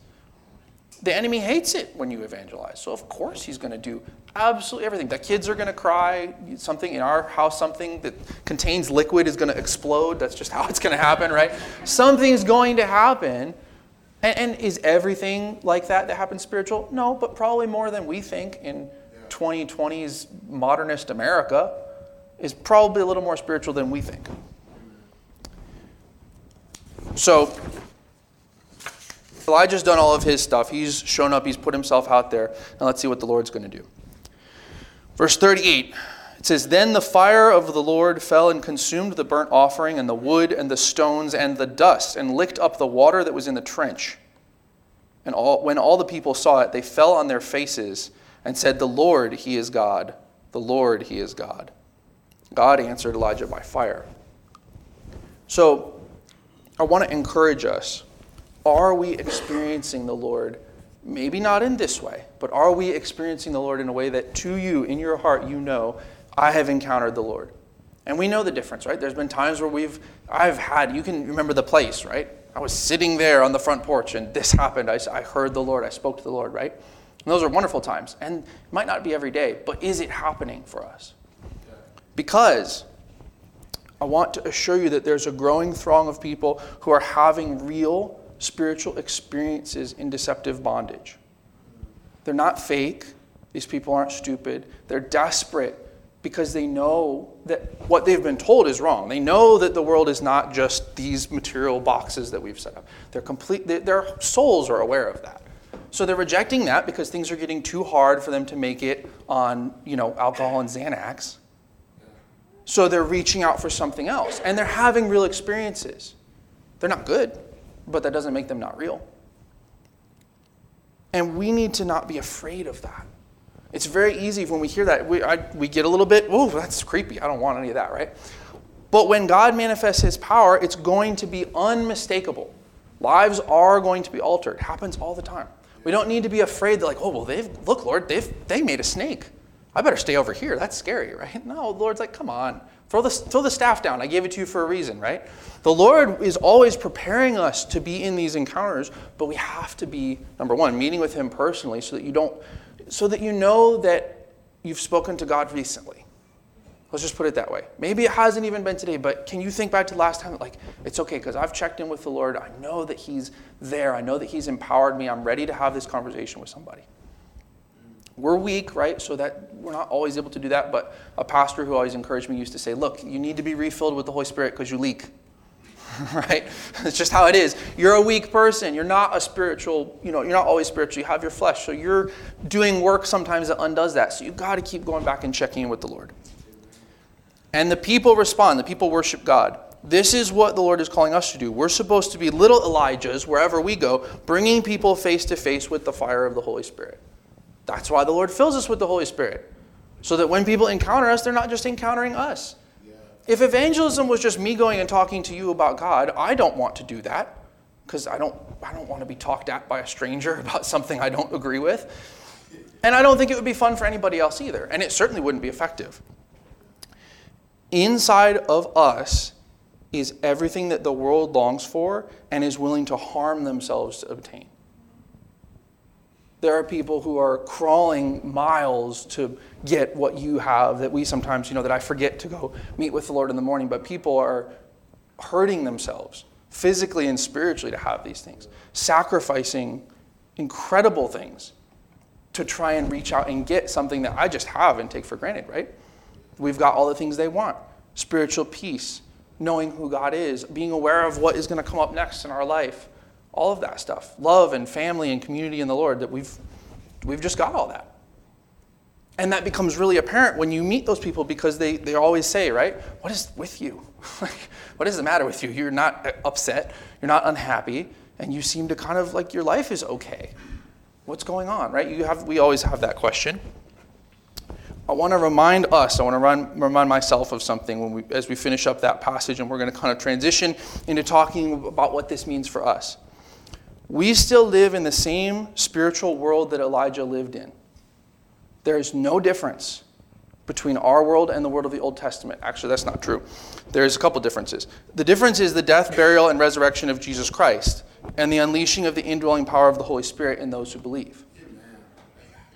The enemy hates it when you evangelize. So, of course, he's going to do absolutely everything. The kids are going to cry. Something in our house, something that contains liquid is going to explode. That's just how it's going to happen, right? Something's going to happen. And, and, is everything like that that happens spiritual? No, but probably more than we think in 2020's modernist America is probably a little more spiritual than we think. So Elijah's done all of his stuff. He's shown up, he's put himself out there. And let's see what the Lord's going to do. Verse 38 it says, Then the fire of the Lord fell and consumed the burnt offering, and the wood, and the stones, and the dust, and licked up the water that was in the trench. And all, when all the people saw it, they fell on their faces and said, The Lord, He is God. The Lord, He is God. God answered Elijah by fire. So, I want to encourage us. Are we experiencing the Lord? Maybe not in this way, but are we experiencing the Lord in a way that to you, in your heart, you know, I have encountered the Lord? And we know the difference, right? There's been times where we've, I've had, you can remember the place, right? I was sitting there on the front porch and this happened. I, I heard the Lord. I spoke to the Lord, right? And those are wonderful times. And it might not be every day, but is it happening for us? Because I want to assure you that there's a growing throng of people who are having real spiritual experiences in deceptive bondage. They're not fake. These people aren't stupid. They're desperate because they know that what they've been told is wrong. They know that the world is not just these material boxes that we've set up. They're complete, their souls are aware of that. So they're rejecting that because things are getting too hard for them to make it on, you know, alcohol and Xanax. So they're reaching out for something else and they're having real experiences. They're not good, but that doesn't make them not real. And we need to not be afraid of that. It's very easy when we hear that. We, I, we get a little bit, oh, that's creepy. I don't want any of that, right? But when God manifests his power, it's going to be unmistakable. Lives are going to be altered. It happens all the time. We don't need to be afraid that, like, oh, well, they've, look, Lord, they've, they made a snake. I better stay over here. That's scary, right? No, the Lord's like, come on, throw the, throw the staff down. I gave it to you for a reason, right? The Lord is always preparing us to be in these encounters, but we have to be, number one, meeting with Him personally so that you don't, so that you know that you've spoken to God recently. Let's just put it that way. Maybe it hasn't even been today, but can you think back to last time? Like, it's okay because I've checked in with the Lord. I know that He's there. I know that He's empowered me. I'm ready to have this conversation with somebody. We're weak, right? So that we're not always able to do that. But a pastor who always encouraged me used to say, Look, you need to be refilled with the Holy Spirit because you leak. right? It's just how it is. You're a weak person. You're not a spiritual, you know, you're not always spiritual. You have your flesh. So you're doing work sometimes that undoes that. So you've got to keep going back and checking in with the Lord. And the people respond, the people worship God. This is what the Lord is calling us to do. We're supposed to be little Elijahs wherever we go, bringing people face to face with the fire of the Holy Spirit. That's why the Lord fills us with the Holy Spirit. So that when people encounter us, they're not just encountering us. Yeah. If evangelism was just me going and talking to you about God, I don't want to do that because I don't, I don't want to be talked at by a stranger about something I don't agree with. And I don't think it would be fun for anybody else either. And it certainly wouldn't be effective. Inside of us is everything that the world longs for and is willing to harm themselves to obtain. There are people who are crawling miles to get what you have that we sometimes, you know, that I forget to go meet with the Lord in the morning, but people are hurting themselves physically and spiritually to have these things, sacrificing incredible things to try and reach out and get something that I just have and take for granted, right? We've got all the things they want spiritual peace, knowing who God is, being aware of what is going to come up next in our life, all of that stuff. Love and family and community in the Lord, that we've, we've just got all that. And that becomes really apparent when you meet those people because they, they always say, right, what is with you? Like, what is the matter with you? You're not uh, upset, you're not unhappy, and you seem to kind of like your life is okay. What's going on, right? You have, we always have that question. I want to remind us, I want to run, remind myself of something when we, as we finish up that passage, and we're going to kind of transition into talking about what this means for us. We still live in the same spiritual world that Elijah lived in. There is no difference between our world and the world of the Old Testament. Actually, that's not true. There's a couple differences. The difference is the death, burial, and resurrection of Jesus Christ, and the unleashing of the indwelling power of the Holy Spirit in those who believe.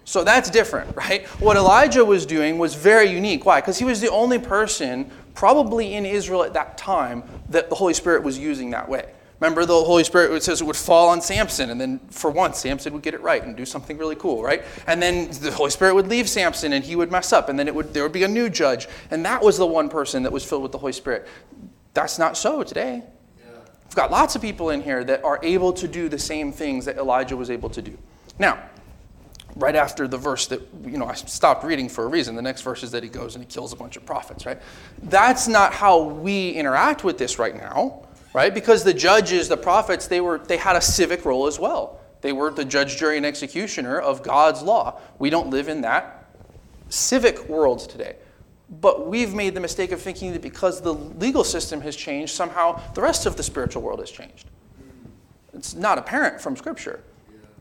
So that's different, right? What Elijah was doing was very unique. Why? Because he was the only person, probably in Israel at that time, that the Holy Spirit was using that way. Remember, the Holy Spirit it says it would fall on Samson, and then for once, Samson would get it right and do something really cool, right? And then the Holy Spirit would leave Samson, and he would mess up, and then it would there would be a new judge, and that was the one person that was filled with the Holy Spirit. That's not so today. Yeah. We've got lots of people in here that are able to do the same things that Elijah was able to do. Now, right after the verse that you know I stopped reading for a reason. The next verse is that he goes and he kills a bunch of prophets, right? That's not how we interact with this right now, right? Because the judges, the prophets, they were they had a civic role as well. They were the judge, jury, and executioner of God's law. We don't live in that civic world today. But we've made the mistake of thinking that because the legal system has changed, somehow the rest of the spiritual world has changed. It's not apparent from Scripture.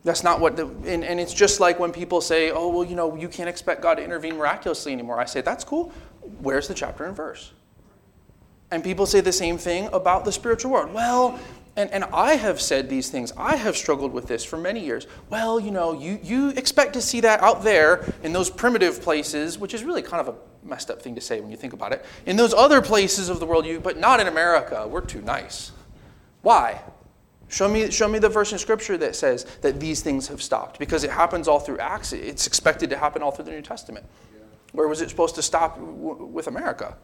That's not what, the, and, and it's just like when people say, oh, well, you know, you can't expect God to intervene miraculously anymore. I say, that's cool. Where's the chapter and verse? And people say the same thing about the spiritual world. Well, And, and I have said these things. I have struggled with this for many years. Well, you know, you, you expect to see that out there in those primitive places, which is really kind of a messed up thing to say when you think about it. In those other places of the world, you, but not in America. We're too nice. Why? Show me, show me the verse in Scripture that says that these things have stopped. Because it happens all through Acts. It's expected to happen all through the New Testament. Where was it supposed to stop w- with America?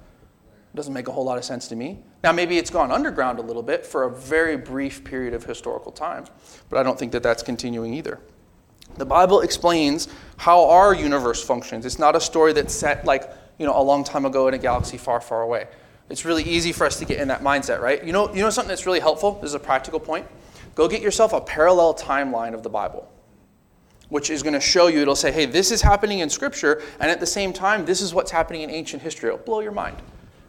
Doesn't make a whole lot of sense to me. Now, maybe it's gone underground a little bit for a very brief period of historical time, but I don't think that that's continuing either. The Bible explains how our universe functions. It's not a story that's set like, you know, a long time ago in a galaxy far, far away. It's really easy for us to get in that mindset, right? You know, you know something that's really helpful? This is a practical point. Go get yourself a parallel timeline of the Bible, which is going to show you, it'll say, hey, this is happening in Scripture, and at the same time, this is what's happening in ancient history. It'll blow your mind.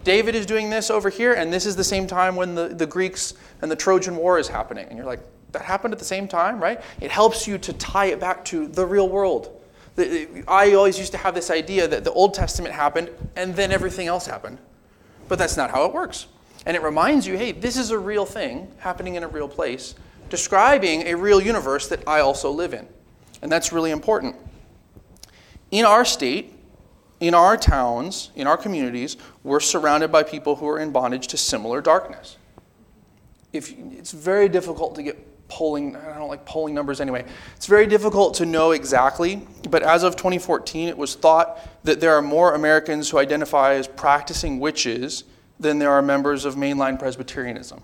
David is doing this over here, and this is the same time when the, the Greeks and the Trojan War is happening. And you're like, that happened at the same time, right? It helps you to tie it back to the real world. I always used to have this idea that the Old Testament happened and then everything else happened. But that's not how it works. And it reminds you hey, this is a real thing happening in a real place, describing a real universe that I also live in. And that's really important. In our state, in our towns, in our communities, we're surrounded by people who are in bondage to similar darkness. If, it's very difficult to get polling, I don't like polling numbers anyway. It's very difficult to know exactly, but as of 2014, it was thought that there are more Americans who identify as practicing witches than there are members of mainline Presbyterianism,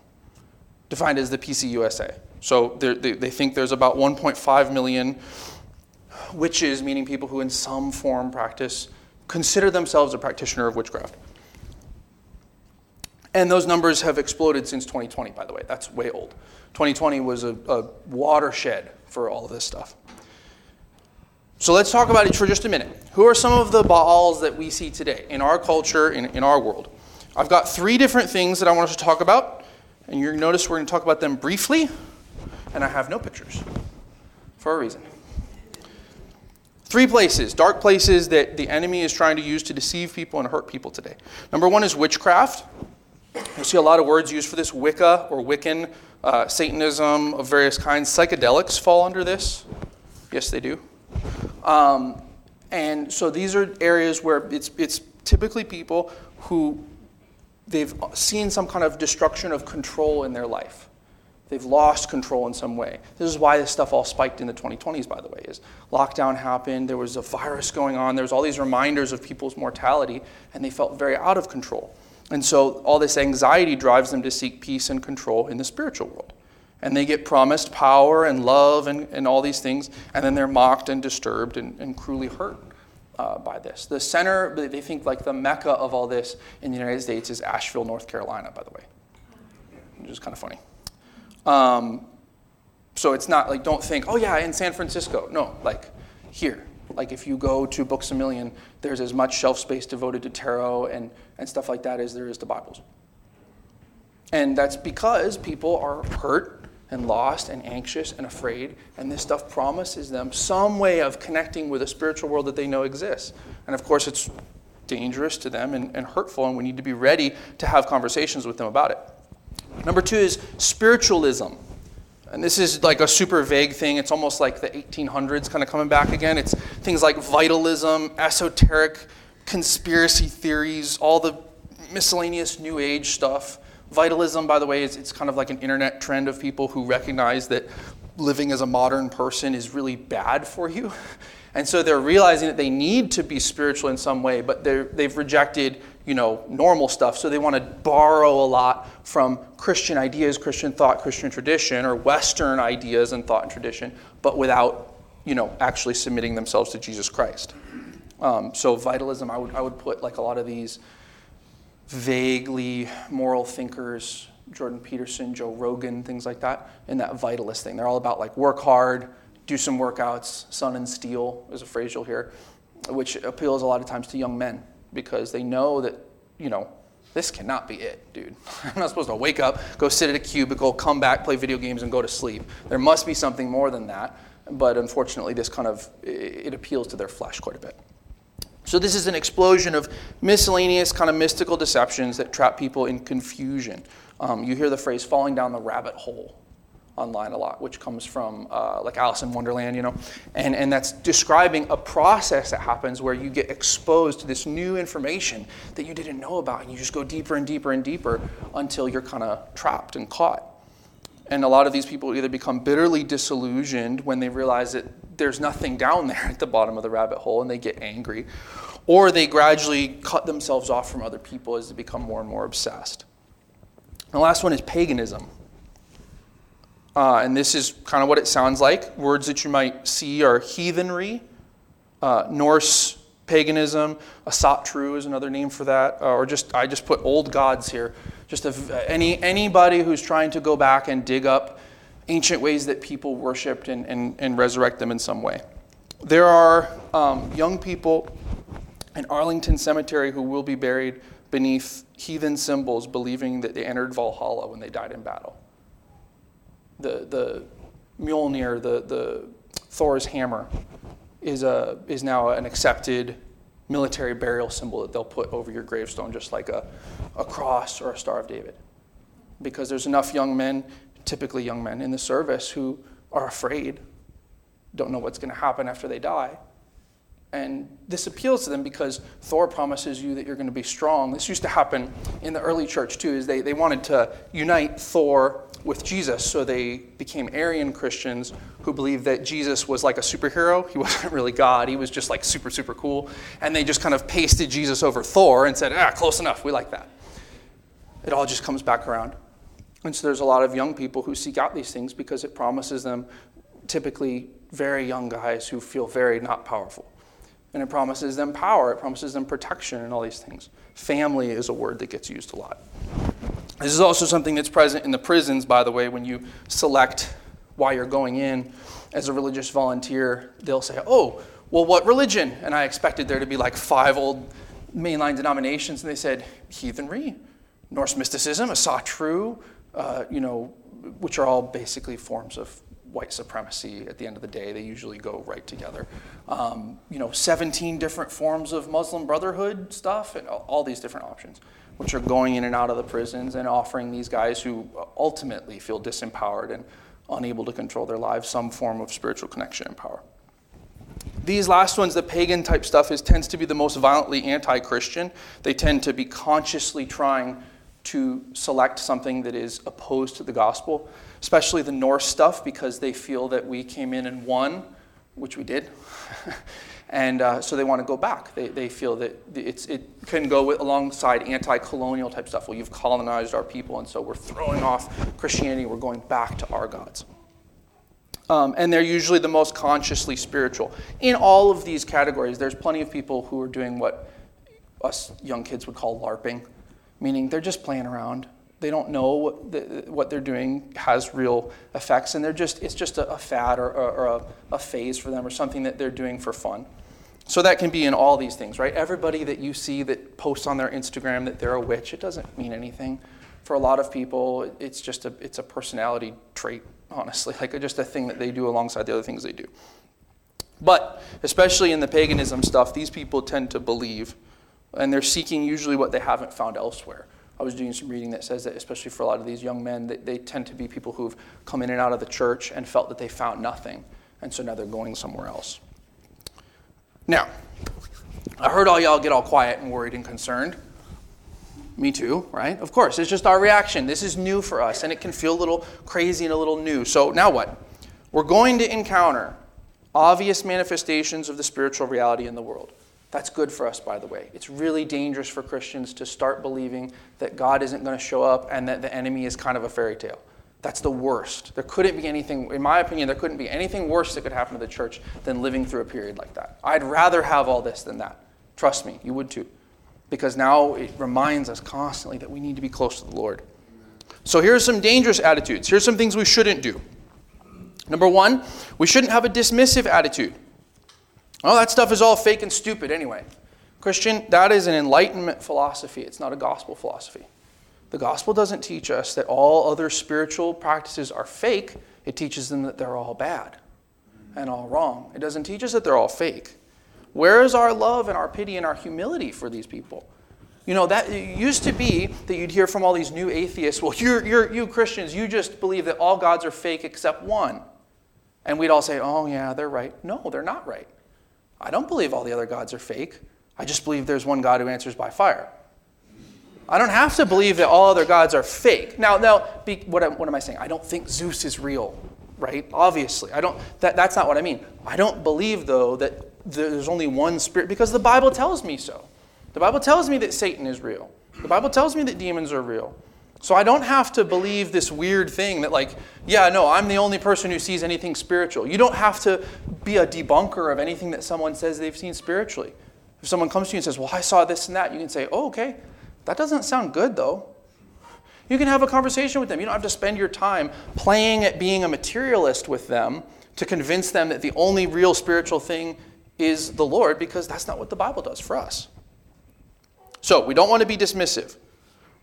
defined as the PCUSA. So they, they think there's about 1.5 million witches, meaning people who in some form practice consider themselves a practitioner of witchcraft. And those numbers have exploded since 2020, by the way. That's way old. 2020 was a, a watershed for all of this stuff. So let's talk about it for just a minute. Who are some of the Baals that we see today in our culture, in, in our world? I've got three different things that I want us to talk about, and you're going to notice we're going to talk about them briefly, and I have no pictures for a reason. Three places, dark places that the enemy is trying to use to deceive people and hurt people today. Number one is witchcraft. You'll see a lot of words used for this Wicca or Wiccan, uh, Satanism of various kinds. Psychedelics fall under this. Yes, they do. Um, and so these are areas where it's, it's typically people who they've seen some kind of destruction of control in their life. They've lost control in some way. This is why this stuff all spiked in the 2020s, by the way, is lockdown happened, there was a virus going on, there was all these reminders of people's mortality, and they felt very out of control. And so all this anxiety drives them to seek peace and control in the spiritual world. And they get promised power and love and, and all these things, and then they're mocked and disturbed and, and cruelly hurt uh, by this. The center, they think like the mecca of all this in the United States is Asheville, North Carolina, by the way, which is kind of funny. Um, so it's not like, don't think, oh yeah, in San Francisco. No, like here. Like if you go to Books a Million, there's as much shelf space devoted to tarot and, and stuff like that as there is to Bibles. And that's because people are hurt and lost and anxious and afraid, and this stuff promises them some way of connecting with a spiritual world that they know exists. And of course, it's dangerous to them and, and hurtful, and we need to be ready to have conversations with them about it. Number two is spiritualism. And this is like a super vague thing. It's almost like the 1800s kind of coming back again. It's things like vitalism, esoteric conspiracy theories, all the miscellaneous new age stuff. Vitalism, by the way, is it's kind of like an internet trend of people who recognize that living as a modern person is really bad for you. And so they're realizing that they need to be spiritual in some way, but they've rejected you know, normal stuff. So they want to borrow a lot from Christian ideas, Christian thought, Christian tradition, or Western ideas and thought and tradition, but without, you know, actually submitting themselves to Jesus Christ. Um, so vitalism, I would, I would put like a lot of these vaguely moral thinkers, Jordan Peterson, Joe Rogan, things like that, in that vitalist thing. They're all about like work hard, do some workouts, sun and steel is a phrase you'll hear, which appeals a lot of times to young men because they know that, you know, this cannot be it, dude. I'm not supposed to wake up, go sit at a cubicle, come back, play video games, and go to sleep. There must be something more than that. But unfortunately, this kind of it appeals to their flesh quite a bit. So this is an explosion of miscellaneous kind of mystical deceptions that trap people in confusion. Um, you hear the phrase falling down the rabbit hole online a lot, which comes from uh, like Alice in Wonderland, you know, and, and that's describing a process that happens where you get exposed to this new information that you didn't know about, and you just go deeper and deeper and deeper until you're kind of trapped and caught. And a lot of these people either become bitterly disillusioned when they realize that there's nothing down there at the bottom of the rabbit hole and they get angry, or they gradually cut themselves off from other people as they become more and more obsessed. The last one is paganism. Uh, and this is kind of what it sounds like. Words that you might see are heathenry, uh, Norse paganism, asatru is another name for that, uh, or just I just put old gods here. Just a, any anybody who's trying to go back and dig up ancient ways that people worshipped and, and, and resurrect them in some way. There are um, young people in Arlington Cemetery who will be buried beneath heathen symbols, believing that they entered Valhalla when they died in battle the, the Mjolnir, the, the Thor's hammer, is, a, is now an accepted military burial symbol that they'll put over your gravestone, just like a, a cross or a Star of David. Because there's enough young men, typically young men in the service, who are afraid, don't know what's going to happen after they die. And this appeals to them because Thor promises you that you're going to be strong. This used to happen in the early church too, is they, they wanted to unite Thor with Jesus. So they became Arian Christians who believed that Jesus was like a superhero. He wasn't really God, he was just like super, super cool. And they just kind of pasted Jesus over Thor and said, ah, close enough, we like that. It all just comes back around. And so there's a lot of young people who seek out these things because it promises them, typically very young guys who feel very not powerful. And it promises them power, it promises them protection, and all these things. Family is a word that gets used a lot. This is also something that's present in the prisons, by the way, when you select why you're going in as a religious volunteer. They'll say, Oh, well, what religion? And I expected there to be like five old mainline denominations, and they said, Heathenry, Norse mysticism, Asatru, uh, you know, which are all basically forms of white supremacy at the end of the day. They usually go right together. Um, you know, 17 different forms of Muslim Brotherhood stuff, and all these different options which are going in and out of the prisons and offering these guys who ultimately feel disempowered and unable to control their lives some form of spiritual connection and power. These last ones, the pagan type stuff, is tends to be the most violently anti-Christian. They tend to be consciously trying to select something that is opposed to the gospel, especially the Norse stuff, because they feel that we came in and won, which we did. And uh, so they want to go back. They, they feel that it can go with, alongside anti colonial type stuff. Well, you've colonized our people, and so we're throwing off Christianity, we're going back to our gods. Um, and they're usually the most consciously spiritual. In all of these categories, there's plenty of people who are doing what us young kids would call LARPing, meaning they're just playing around. They don't know what, the, what they're doing has real effects, and they're just, it's just a, a fad or, or, or a, a phase for them or something that they're doing for fun. So that can be in all these things, right? Everybody that you see that posts on their Instagram that they're a witch, it doesn't mean anything. For a lot of people, it's just a it's a personality trait, honestly, like just a thing that they do alongside the other things they do. But especially in the paganism stuff, these people tend to believe, and they're seeking usually what they haven't found elsewhere. I was doing some reading that says that, especially for a lot of these young men, they, they tend to be people who've come in and out of the church and felt that they found nothing, and so now they're going somewhere else. Now, I heard all y'all get all quiet and worried and concerned. Me too, right? Of course, it's just our reaction. This is new for us, and it can feel a little crazy and a little new. So, now what? We're going to encounter obvious manifestations of the spiritual reality in the world. That's good for us, by the way. It's really dangerous for Christians to start believing that God isn't going to show up and that the enemy is kind of a fairy tale. That's the worst. There couldn't be anything, in my opinion, there couldn't be anything worse that could happen to the church than living through a period like that. I'd rather have all this than that. Trust me, you would too. Because now it reminds us constantly that we need to be close to the Lord. So here are some dangerous attitudes. Here's some things we shouldn't do. Number one, we shouldn't have a dismissive attitude. Oh, that stuff is all fake and stupid anyway. Christian, that is an enlightenment philosophy, it's not a gospel philosophy. The gospel doesn't teach us that all other spiritual practices are fake, it teaches them that they're all bad and all wrong. It doesn't teach us that they're all fake. Where is our love and our pity and our humility for these people? You know, that used to be that you'd hear from all these new atheists, well, you're, you're, you Christians, you just believe that all gods are fake except one. And we'd all say, oh, yeah, they're right. No, they're not right. I don't believe all the other gods are fake. I just believe there's one God who answers by fire. I don't have to believe that all other gods are fake. Now, now be, what, what am I saying? I don't think Zeus is real, right? Obviously. I don't, that, that's not what I mean. I don't believe, though, that there's only one spirit because the Bible tells me so. The Bible tells me that Satan is real. The Bible tells me that demons are real. So I don't have to believe this weird thing that, like, yeah, no, I'm the only person who sees anything spiritual. You don't have to be a debunker of anything that someone says they've seen spiritually. If someone comes to you and says, well, I saw this and that, you can say, oh, okay, that doesn't sound good though. You can have a conversation with them. You don't have to spend your time playing at being a materialist with them to convince them that the only real spiritual thing is the Lord because that's not what the Bible does for us. So we don't want to be dismissive.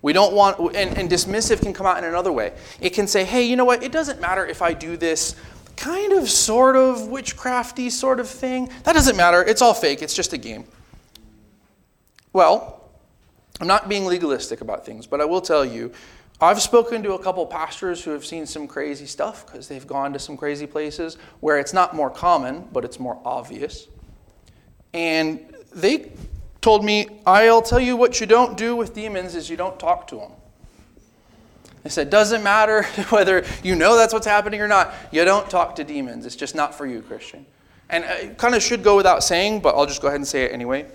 We don't want, and, and dismissive can come out in another way. It can say, hey, you know what? It doesn't matter if I do this kind of, sort of, witchcrafty sort of thing. That doesn't matter. It's all fake. It's just a game. Well, I'm not being legalistic about things, but I will tell you, I've spoken to a couple pastors who have seen some crazy stuff because they've gone to some crazy places where it's not more common, but it's more obvious. And they told me, I'll tell you what you don't do with demons is you don't talk to them. They said, doesn't matter whether you know that's what's happening or not, you don't talk to demons. It's just not for you, Christian. And it kind of should go without saying, but I'll just go ahead and say it anyway.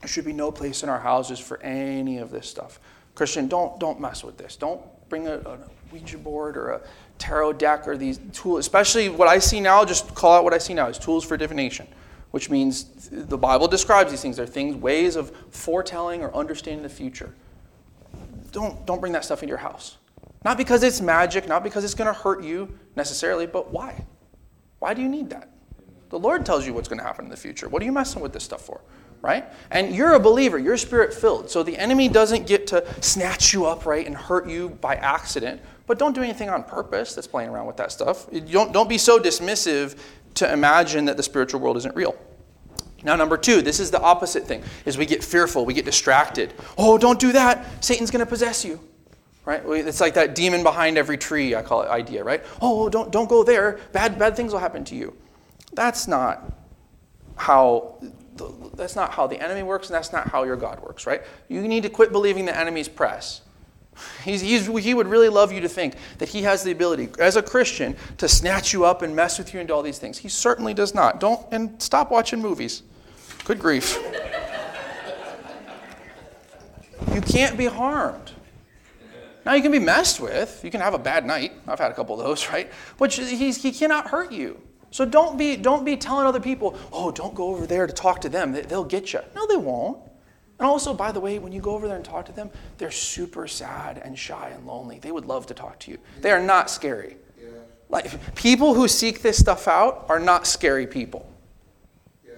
There should be no place in our houses for any of this stuff. Christian, don't, don't mess with this. Don't bring a, a Ouija board or a tarot deck or these tools, especially what I see now, just call out what I see now, is tools for divination which means the Bible describes these things. They're things, ways of foretelling or understanding the future. Don't, don't bring that stuff into your house. Not because it's magic, not because it's going to hurt you necessarily, but why? Why do you need that? The Lord tells you what's going to happen in the future. What are you messing with this stuff for? Right? And you're a believer, you're spirit filled. So the enemy doesn't get to snatch you up, right, and hurt you by accident. But don't do anything on purpose that's playing around with that stuff. Don't, don't be so dismissive to imagine that the spiritual world isn't real. Now, number two, this is the opposite thing, is we get fearful, we get distracted. Oh, don't do that. Satan's going to possess you. Right? It's like that demon behind every tree, I call it idea, right? Oh, don't, don't go there. Bad, bad things will happen to you. That's not how that's not how the enemy works, and that's not how your God works, right? You need to quit believing the enemy's press. He's, he's, he would really love you to think that he has the ability, as a Christian, to snatch you up and mess with you and do all these things. He certainly does not. Don't and stop watching movies. Good grief. you can't be harmed. Now you can be messed with. You can have a bad night. I've had a couple of those, right? But he cannot hurt you. So don't be don't be telling other people, oh, don't go over there to talk to them. They'll get you. No, they won't. And also, by the way, when you go over there and talk to them, they're super sad and shy and lonely. They would love to talk to you. They are not scary. Yeah. Like people who seek this stuff out are not scary people. Yeah.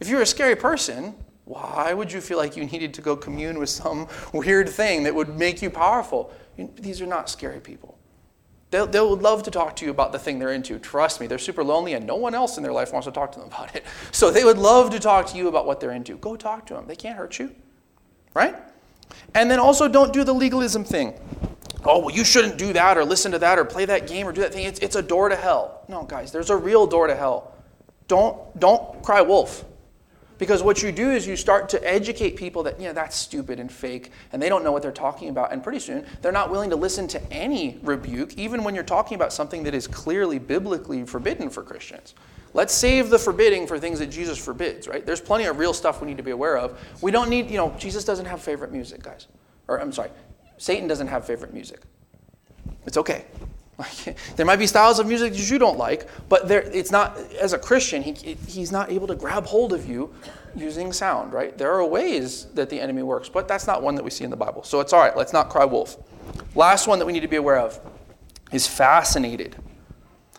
If you're a scary person, why would you feel like you needed to go commune with some weird thing that would make you powerful? These are not scary people. They'll, they'll love to talk to you about the thing they're into. Trust me, they're super lonely and no one else in their life wants to talk to them about it. So they would love to talk to you about what they're into. Go talk to them. They can't hurt you. Right? And then also don't do the legalism thing. Oh, well, you shouldn't do that or listen to that or play that game or do that thing. It's, it's a door to hell. No, guys, there's a real door to hell. Don't, don't cry wolf. Because what you do is you start to educate people that, you know, that's stupid and fake, and they don't know what they're talking about. And pretty soon, they're not willing to listen to any rebuke, even when you're talking about something that is clearly biblically forbidden for Christians. Let's save the forbidding for things that Jesus forbids, right? There's plenty of real stuff we need to be aware of. We don't need, you know, Jesus doesn't have favorite music, guys. Or, I'm sorry, Satan doesn't have favorite music. It's okay. there might be styles of music that you don't like, but there, it's not, as a Christian, he, he's not able to grab hold of you using sound, right? There are ways that the enemy works, but that's not one that we see in the Bible. So it's all right, let's not cry wolf. Last one that we need to be aware of is fascinated.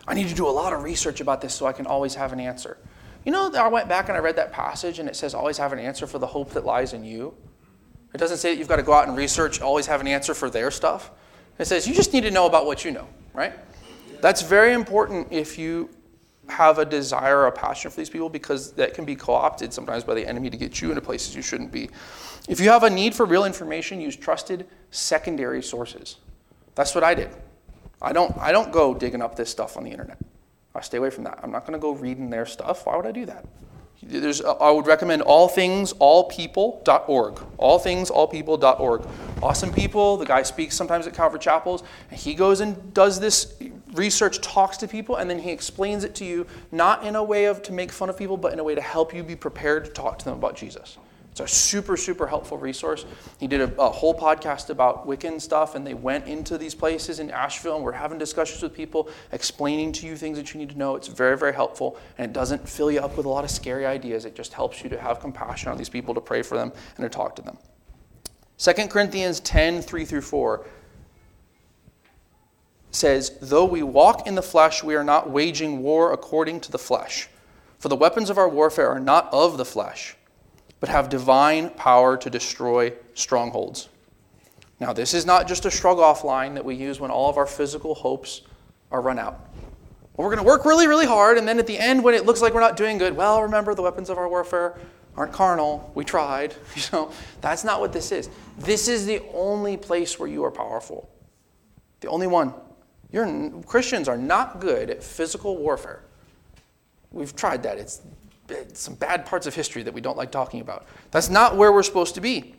I need to do a lot of research about this so I can always have an answer. You know, I went back and I read that passage and it says, always have an answer for the hope that lies in you. It doesn't say that you've got to go out and research, always have an answer for their stuff. It says you just need to know about what you know right? That's very important if you have a desire or a passion for these people because that can be co opted sometimes by the enemy to get you into places you shouldn't be. If you have a need for real information, use trusted secondary sources. That's what I did. I don't, I don't go digging up this stuff on the internet. I stay away from that. I'm not going to go reading their stuff. Why would I do that? There's, uh, I would recommend allthingsallpeople.org. Allthingsallpeople.org. Awesome people. The guy speaks sometimes at Calvary Chapels, and he goes and does this research, talks to people, and then he explains it to you, not in a way of to make fun of people, but in a way to help you be prepared to talk to them about Jesus. It's a super, super helpful resource. He did a, a, whole podcast about Wiccan stuff, and they went into these places in Asheville and we're having discussions with people, explaining to you things that you need to know. It's very, very helpful, and it doesn't fill you up with a lot of scary ideas. It just helps you to have compassion on these people, to pray for them, and to talk to them. 2 Corinthians 10 3 through 4 says, Though we walk in the flesh, we are not waging war according to the flesh. For the weapons of our warfare are not of the flesh but have divine power to destroy strongholds. Now, this is not just a shrug off line that we use when all of our physical hopes are run out. Well, we're going to work really, really hard, and then at the end, when it looks like we're not doing good, well, remember the weapons of our warfare aren't carnal. We tried. You know, that's not what this is. This is the only place where you are powerful. The only one. You're, Christians are not good at physical warfare. We've tried that. It's some bad parts of history that we don't like talking about. That's not where we're supposed to be.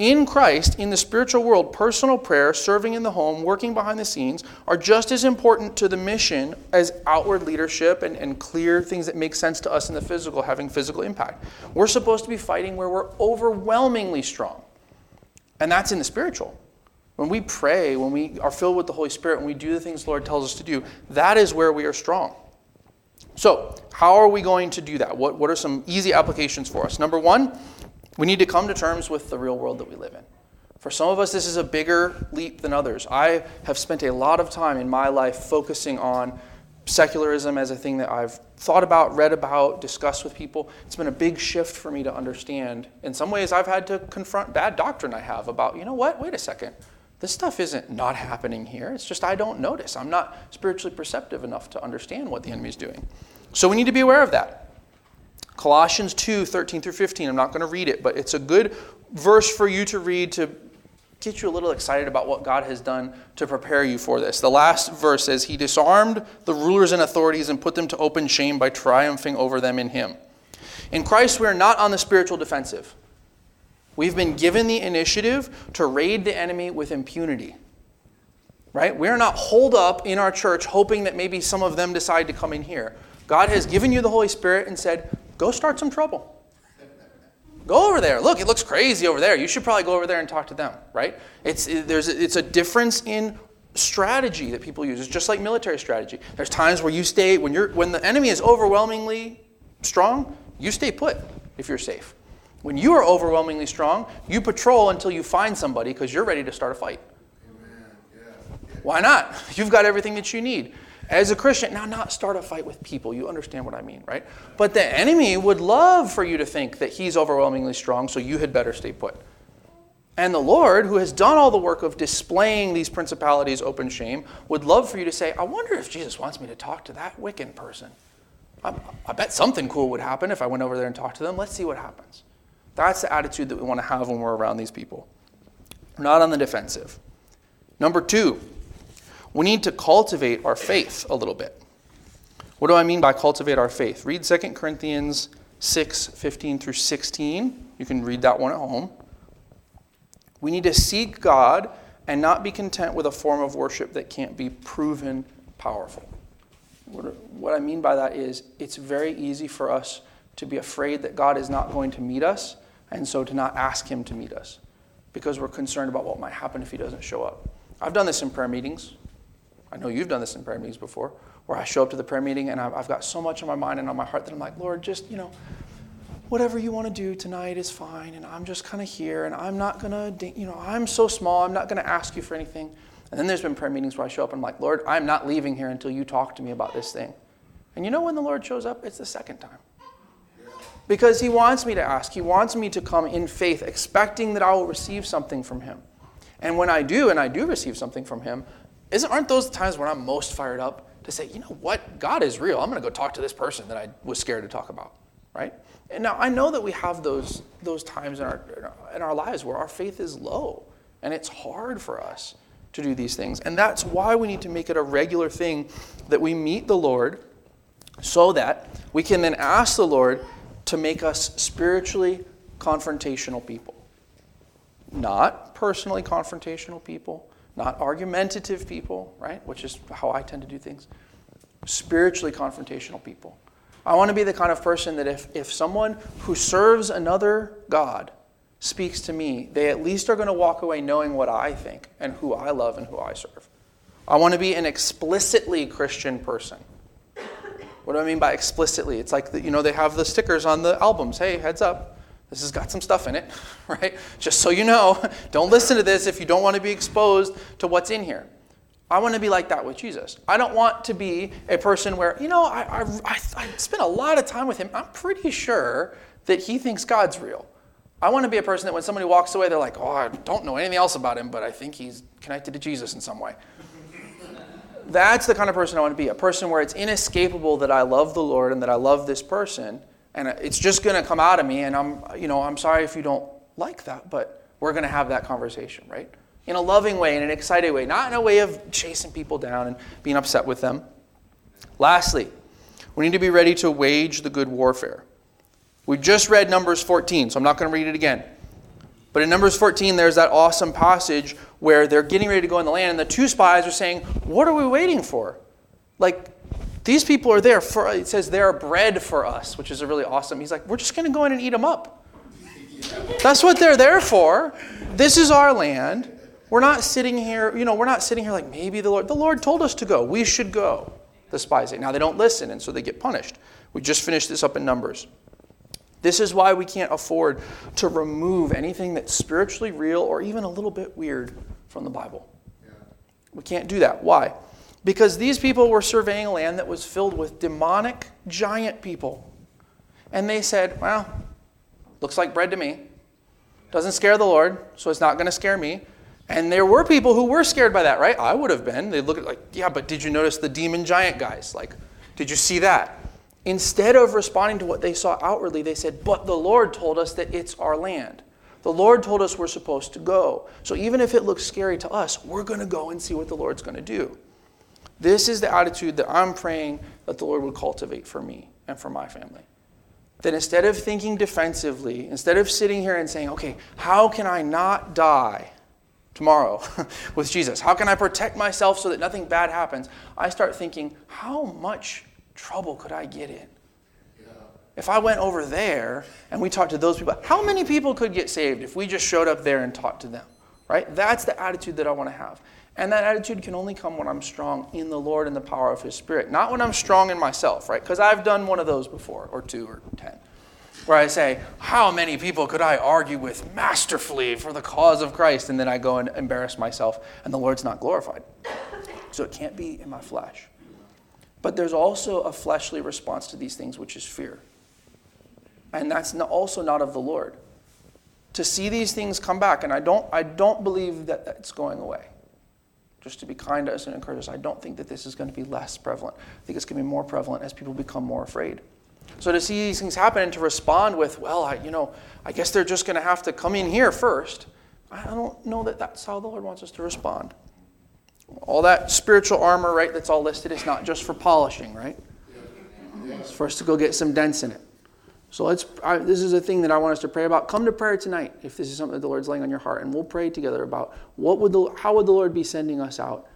In Christ, in the spiritual world, personal prayer, serving in the home, working behind the scenes are just as important to the mission as outward leadership and, and clear things that make sense to us in the physical, having physical impact. We're supposed to be fighting where we're overwhelmingly strong, and that's in the spiritual. When we pray, when we are filled with the Holy Spirit, when we do the things the Lord tells us to do, that is where we are strong. So, how are we going to do that? What, what are some easy applications for us? Number one, we need to come to terms with the real world that we live in. For some of us, this is a bigger leap than others. I have spent a lot of time in my life focusing on secularism as a thing that I've thought about, read about, discussed with people. It's been a big shift for me to understand. In some ways, I've had to confront bad doctrine I have about, you know what, wait a second. This stuff isn't not happening here. It's just I don't notice. I'm not spiritually perceptive enough to understand what the enemy is doing. So we need to be aware of that. Colossians 2 13 through 15. I'm not going to read it, but it's a good verse for you to read to get you a little excited about what God has done to prepare you for this. The last verse says, He disarmed the rulers and authorities and put them to open shame by triumphing over them in Him. In Christ, we are not on the spiritual defensive. We've been given the initiative to raid the enemy with impunity. Right? We're not holed up in our church hoping that maybe some of them decide to come in here. God has given you the Holy Spirit and said, go start some trouble. Go over there. Look, it looks crazy over there. You should probably go over there and talk to them, right? It's, there's, it's a difference in strategy that people use. It's just like military strategy. There's times where you stay, when, you're, when the enemy is overwhelmingly strong, you stay put if you're safe. When you are overwhelmingly strong, you patrol until you find somebody because you're ready to start a fight. Yeah. Why not? You've got everything that you need. As a Christian, now not start a fight with people. You understand what I mean, right? But the enemy would love for you to think that he's overwhelmingly strong, so you had better stay put. And the Lord, who has done all the work of displaying these principalities open shame, would love for you to say, I wonder if Jesus wants me to talk to that Wiccan person. I, I bet something cool would happen if I went over there and talked to them. Let's see what happens. That's the attitude that we want to have when we're around these people. We're not on the defensive. Number two, we need to cultivate our faith a little bit. What do I mean by cultivate our faith? Read 2 Corinthians 6 15 through 16. You can read that one at home. We need to seek God and not be content with a form of worship that can't be proven powerful. What I mean by that is it's very easy for us to be afraid that God is not going to meet us and so to not ask Him to meet us because we're concerned about what might happen if He doesn't show up. I've done this in prayer meetings. I know you've done this in prayer meetings before, where I show up to the prayer meeting and I've got so much on my mind and on my heart that I'm like, Lord, just, you know, whatever you want to do tonight is fine. And I'm just kind of here and I'm not going to, you know, I'm so small, I'm not going to ask you for anything. And then there's been prayer meetings where I show up and I'm like, Lord, I'm not leaving here until you talk to me about this thing. And you know when the Lord shows up? It's the second time because He wants me to ask. He wants me to come in faith, expecting that I will receive something from Him. And when I do, and I do receive something from Him, isn't, aren't those times when I'm most fired up? to say, you know what, God is real. I'm going to go talk to this person that I was scared to talk about, right? And now I know that we have those, those times in our, in our lives where our faith is low and it's hard for us to do these things. And that's why we need to make it a regular thing that we meet the Lord so that we can then ask the Lord to make us spiritually confrontational people. Not personally confrontational people, not argumentative people, right? Which is how I tend to do things. Spiritually confrontational people. I want to be the kind of person that if, if someone who serves another God speaks to me, they at least are going to walk away knowing what I think and who I love and who I serve. I want to be an explicitly Christian person. What do I mean by explicitly? It's like, the, you know, they have the stickers on the albums. Hey, heads up, this has got some stuff in it, right? Just so you know, don't listen to this if you don't want to be exposed to what's in here. I want to be like that with Jesus. I don't want to be a person where, you know, I, I, I, I spent a lot of time with him. I'm pretty sure that he thinks God's real. I want to be a person that when somebody walks away, they're like, oh, I don't know anything else about him, but I think he's connected to Jesus in some way. That's the kind of person I want to be a person where it's inescapable that I love the Lord and that I love this person, and it's just going to come out of me. And I'm, you know, I'm sorry if you don't like that, but we're going to have that conversation, right? In a loving way, in an excited way, not in a way of chasing people down and being upset with them. Lastly, we need to be ready to wage the good warfare. We just read Numbers 14, so I'm not going to read it again. But in Numbers 14, there's that awesome passage where they're getting ready to go in the land, and the two spies are saying, What are we waiting for? Like, these people are there for, it says they're bread for us, which is a really awesome. He's like, We're just going to go in and eat them up. That's what they're there for. This is our land. We're not sitting here, you know, we're not sitting here like maybe the Lord. The Lord told us to go. We should go. The spies say. Now they don't listen, and so they get punished. We just finished this up in Numbers. This is why we can't afford to remove anything that's spiritually real or even a little bit weird from the Bible. We can't do that. Why? Because these people were surveying a land that was filled with demonic giant people. And they said, well, looks like bread to me. Doesn't scare the Lord, so it's not going to scare me. And there were people who were scared by that, right? I would have been. They look at like, yeah, but did you notice the demon giant guys? Like, did you see that? Instead of responding to what they saw outwardly, they said, But the Lord told us that it's our land. The Lord told us we're supposed to go. So even if it looks scary to us, we're going to go and see what the Lord's going to do. This is the attitude that I'm praying that the Lord would cultivate for me and for my family. That instead of thinking defensively, instead of sitting here and saying, okay, how can I not die tomorrow with Jesus? How can I protect myself so that nothing bad happens? I start thinking, how much trouble could I get in? If I went over there and we talked to those people, how many people could get saved if we just showed up there and talked to them? Right? That's the attitude that I want to have. And that attitude can only come when I'm strong in the Lord and the power of His Spirit, not when I'm strong in myself, right? Because I've done one of those before, or two, or ten, where I say, How many people could I argue with masterfully for the cause of Christ? And then I go and embarrass myself, and the Lord's not glorified. So it can't be in my flesh. But there's also a fleshly response to these things, which is fear. And that's also not of the Lord. To see these things come back, and I don't, I don't believe that that's going away. Just to be kind to us and encourage us, I don't think that this is going to be less prevalent. I think it's going to be more prevalent as people become more afraid. So to see these things happen and to respond with, well, I, you know, I guess they're just going to have to come in here first. I don't know that that's how the Lord wants us to respond. All that spiritual armor, right, that's all listed is not just for polishing, right? It's for us to go get some dents in it. So let's. I, this is a thing that I want us to pray about. Come to prayer tonight if this is something that the Lord's laying on your heart, and we'll pray together about what would the how would the Lord be sending us out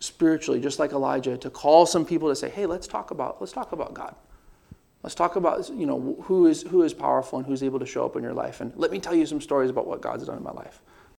spiritually, just like Elijah, to call some people to say, "Hey, let's talk about let's talk about God. Let's talk about you know who is who is powerful and who's able to show up in your life, and let me tell you some stories about what God's done in my life."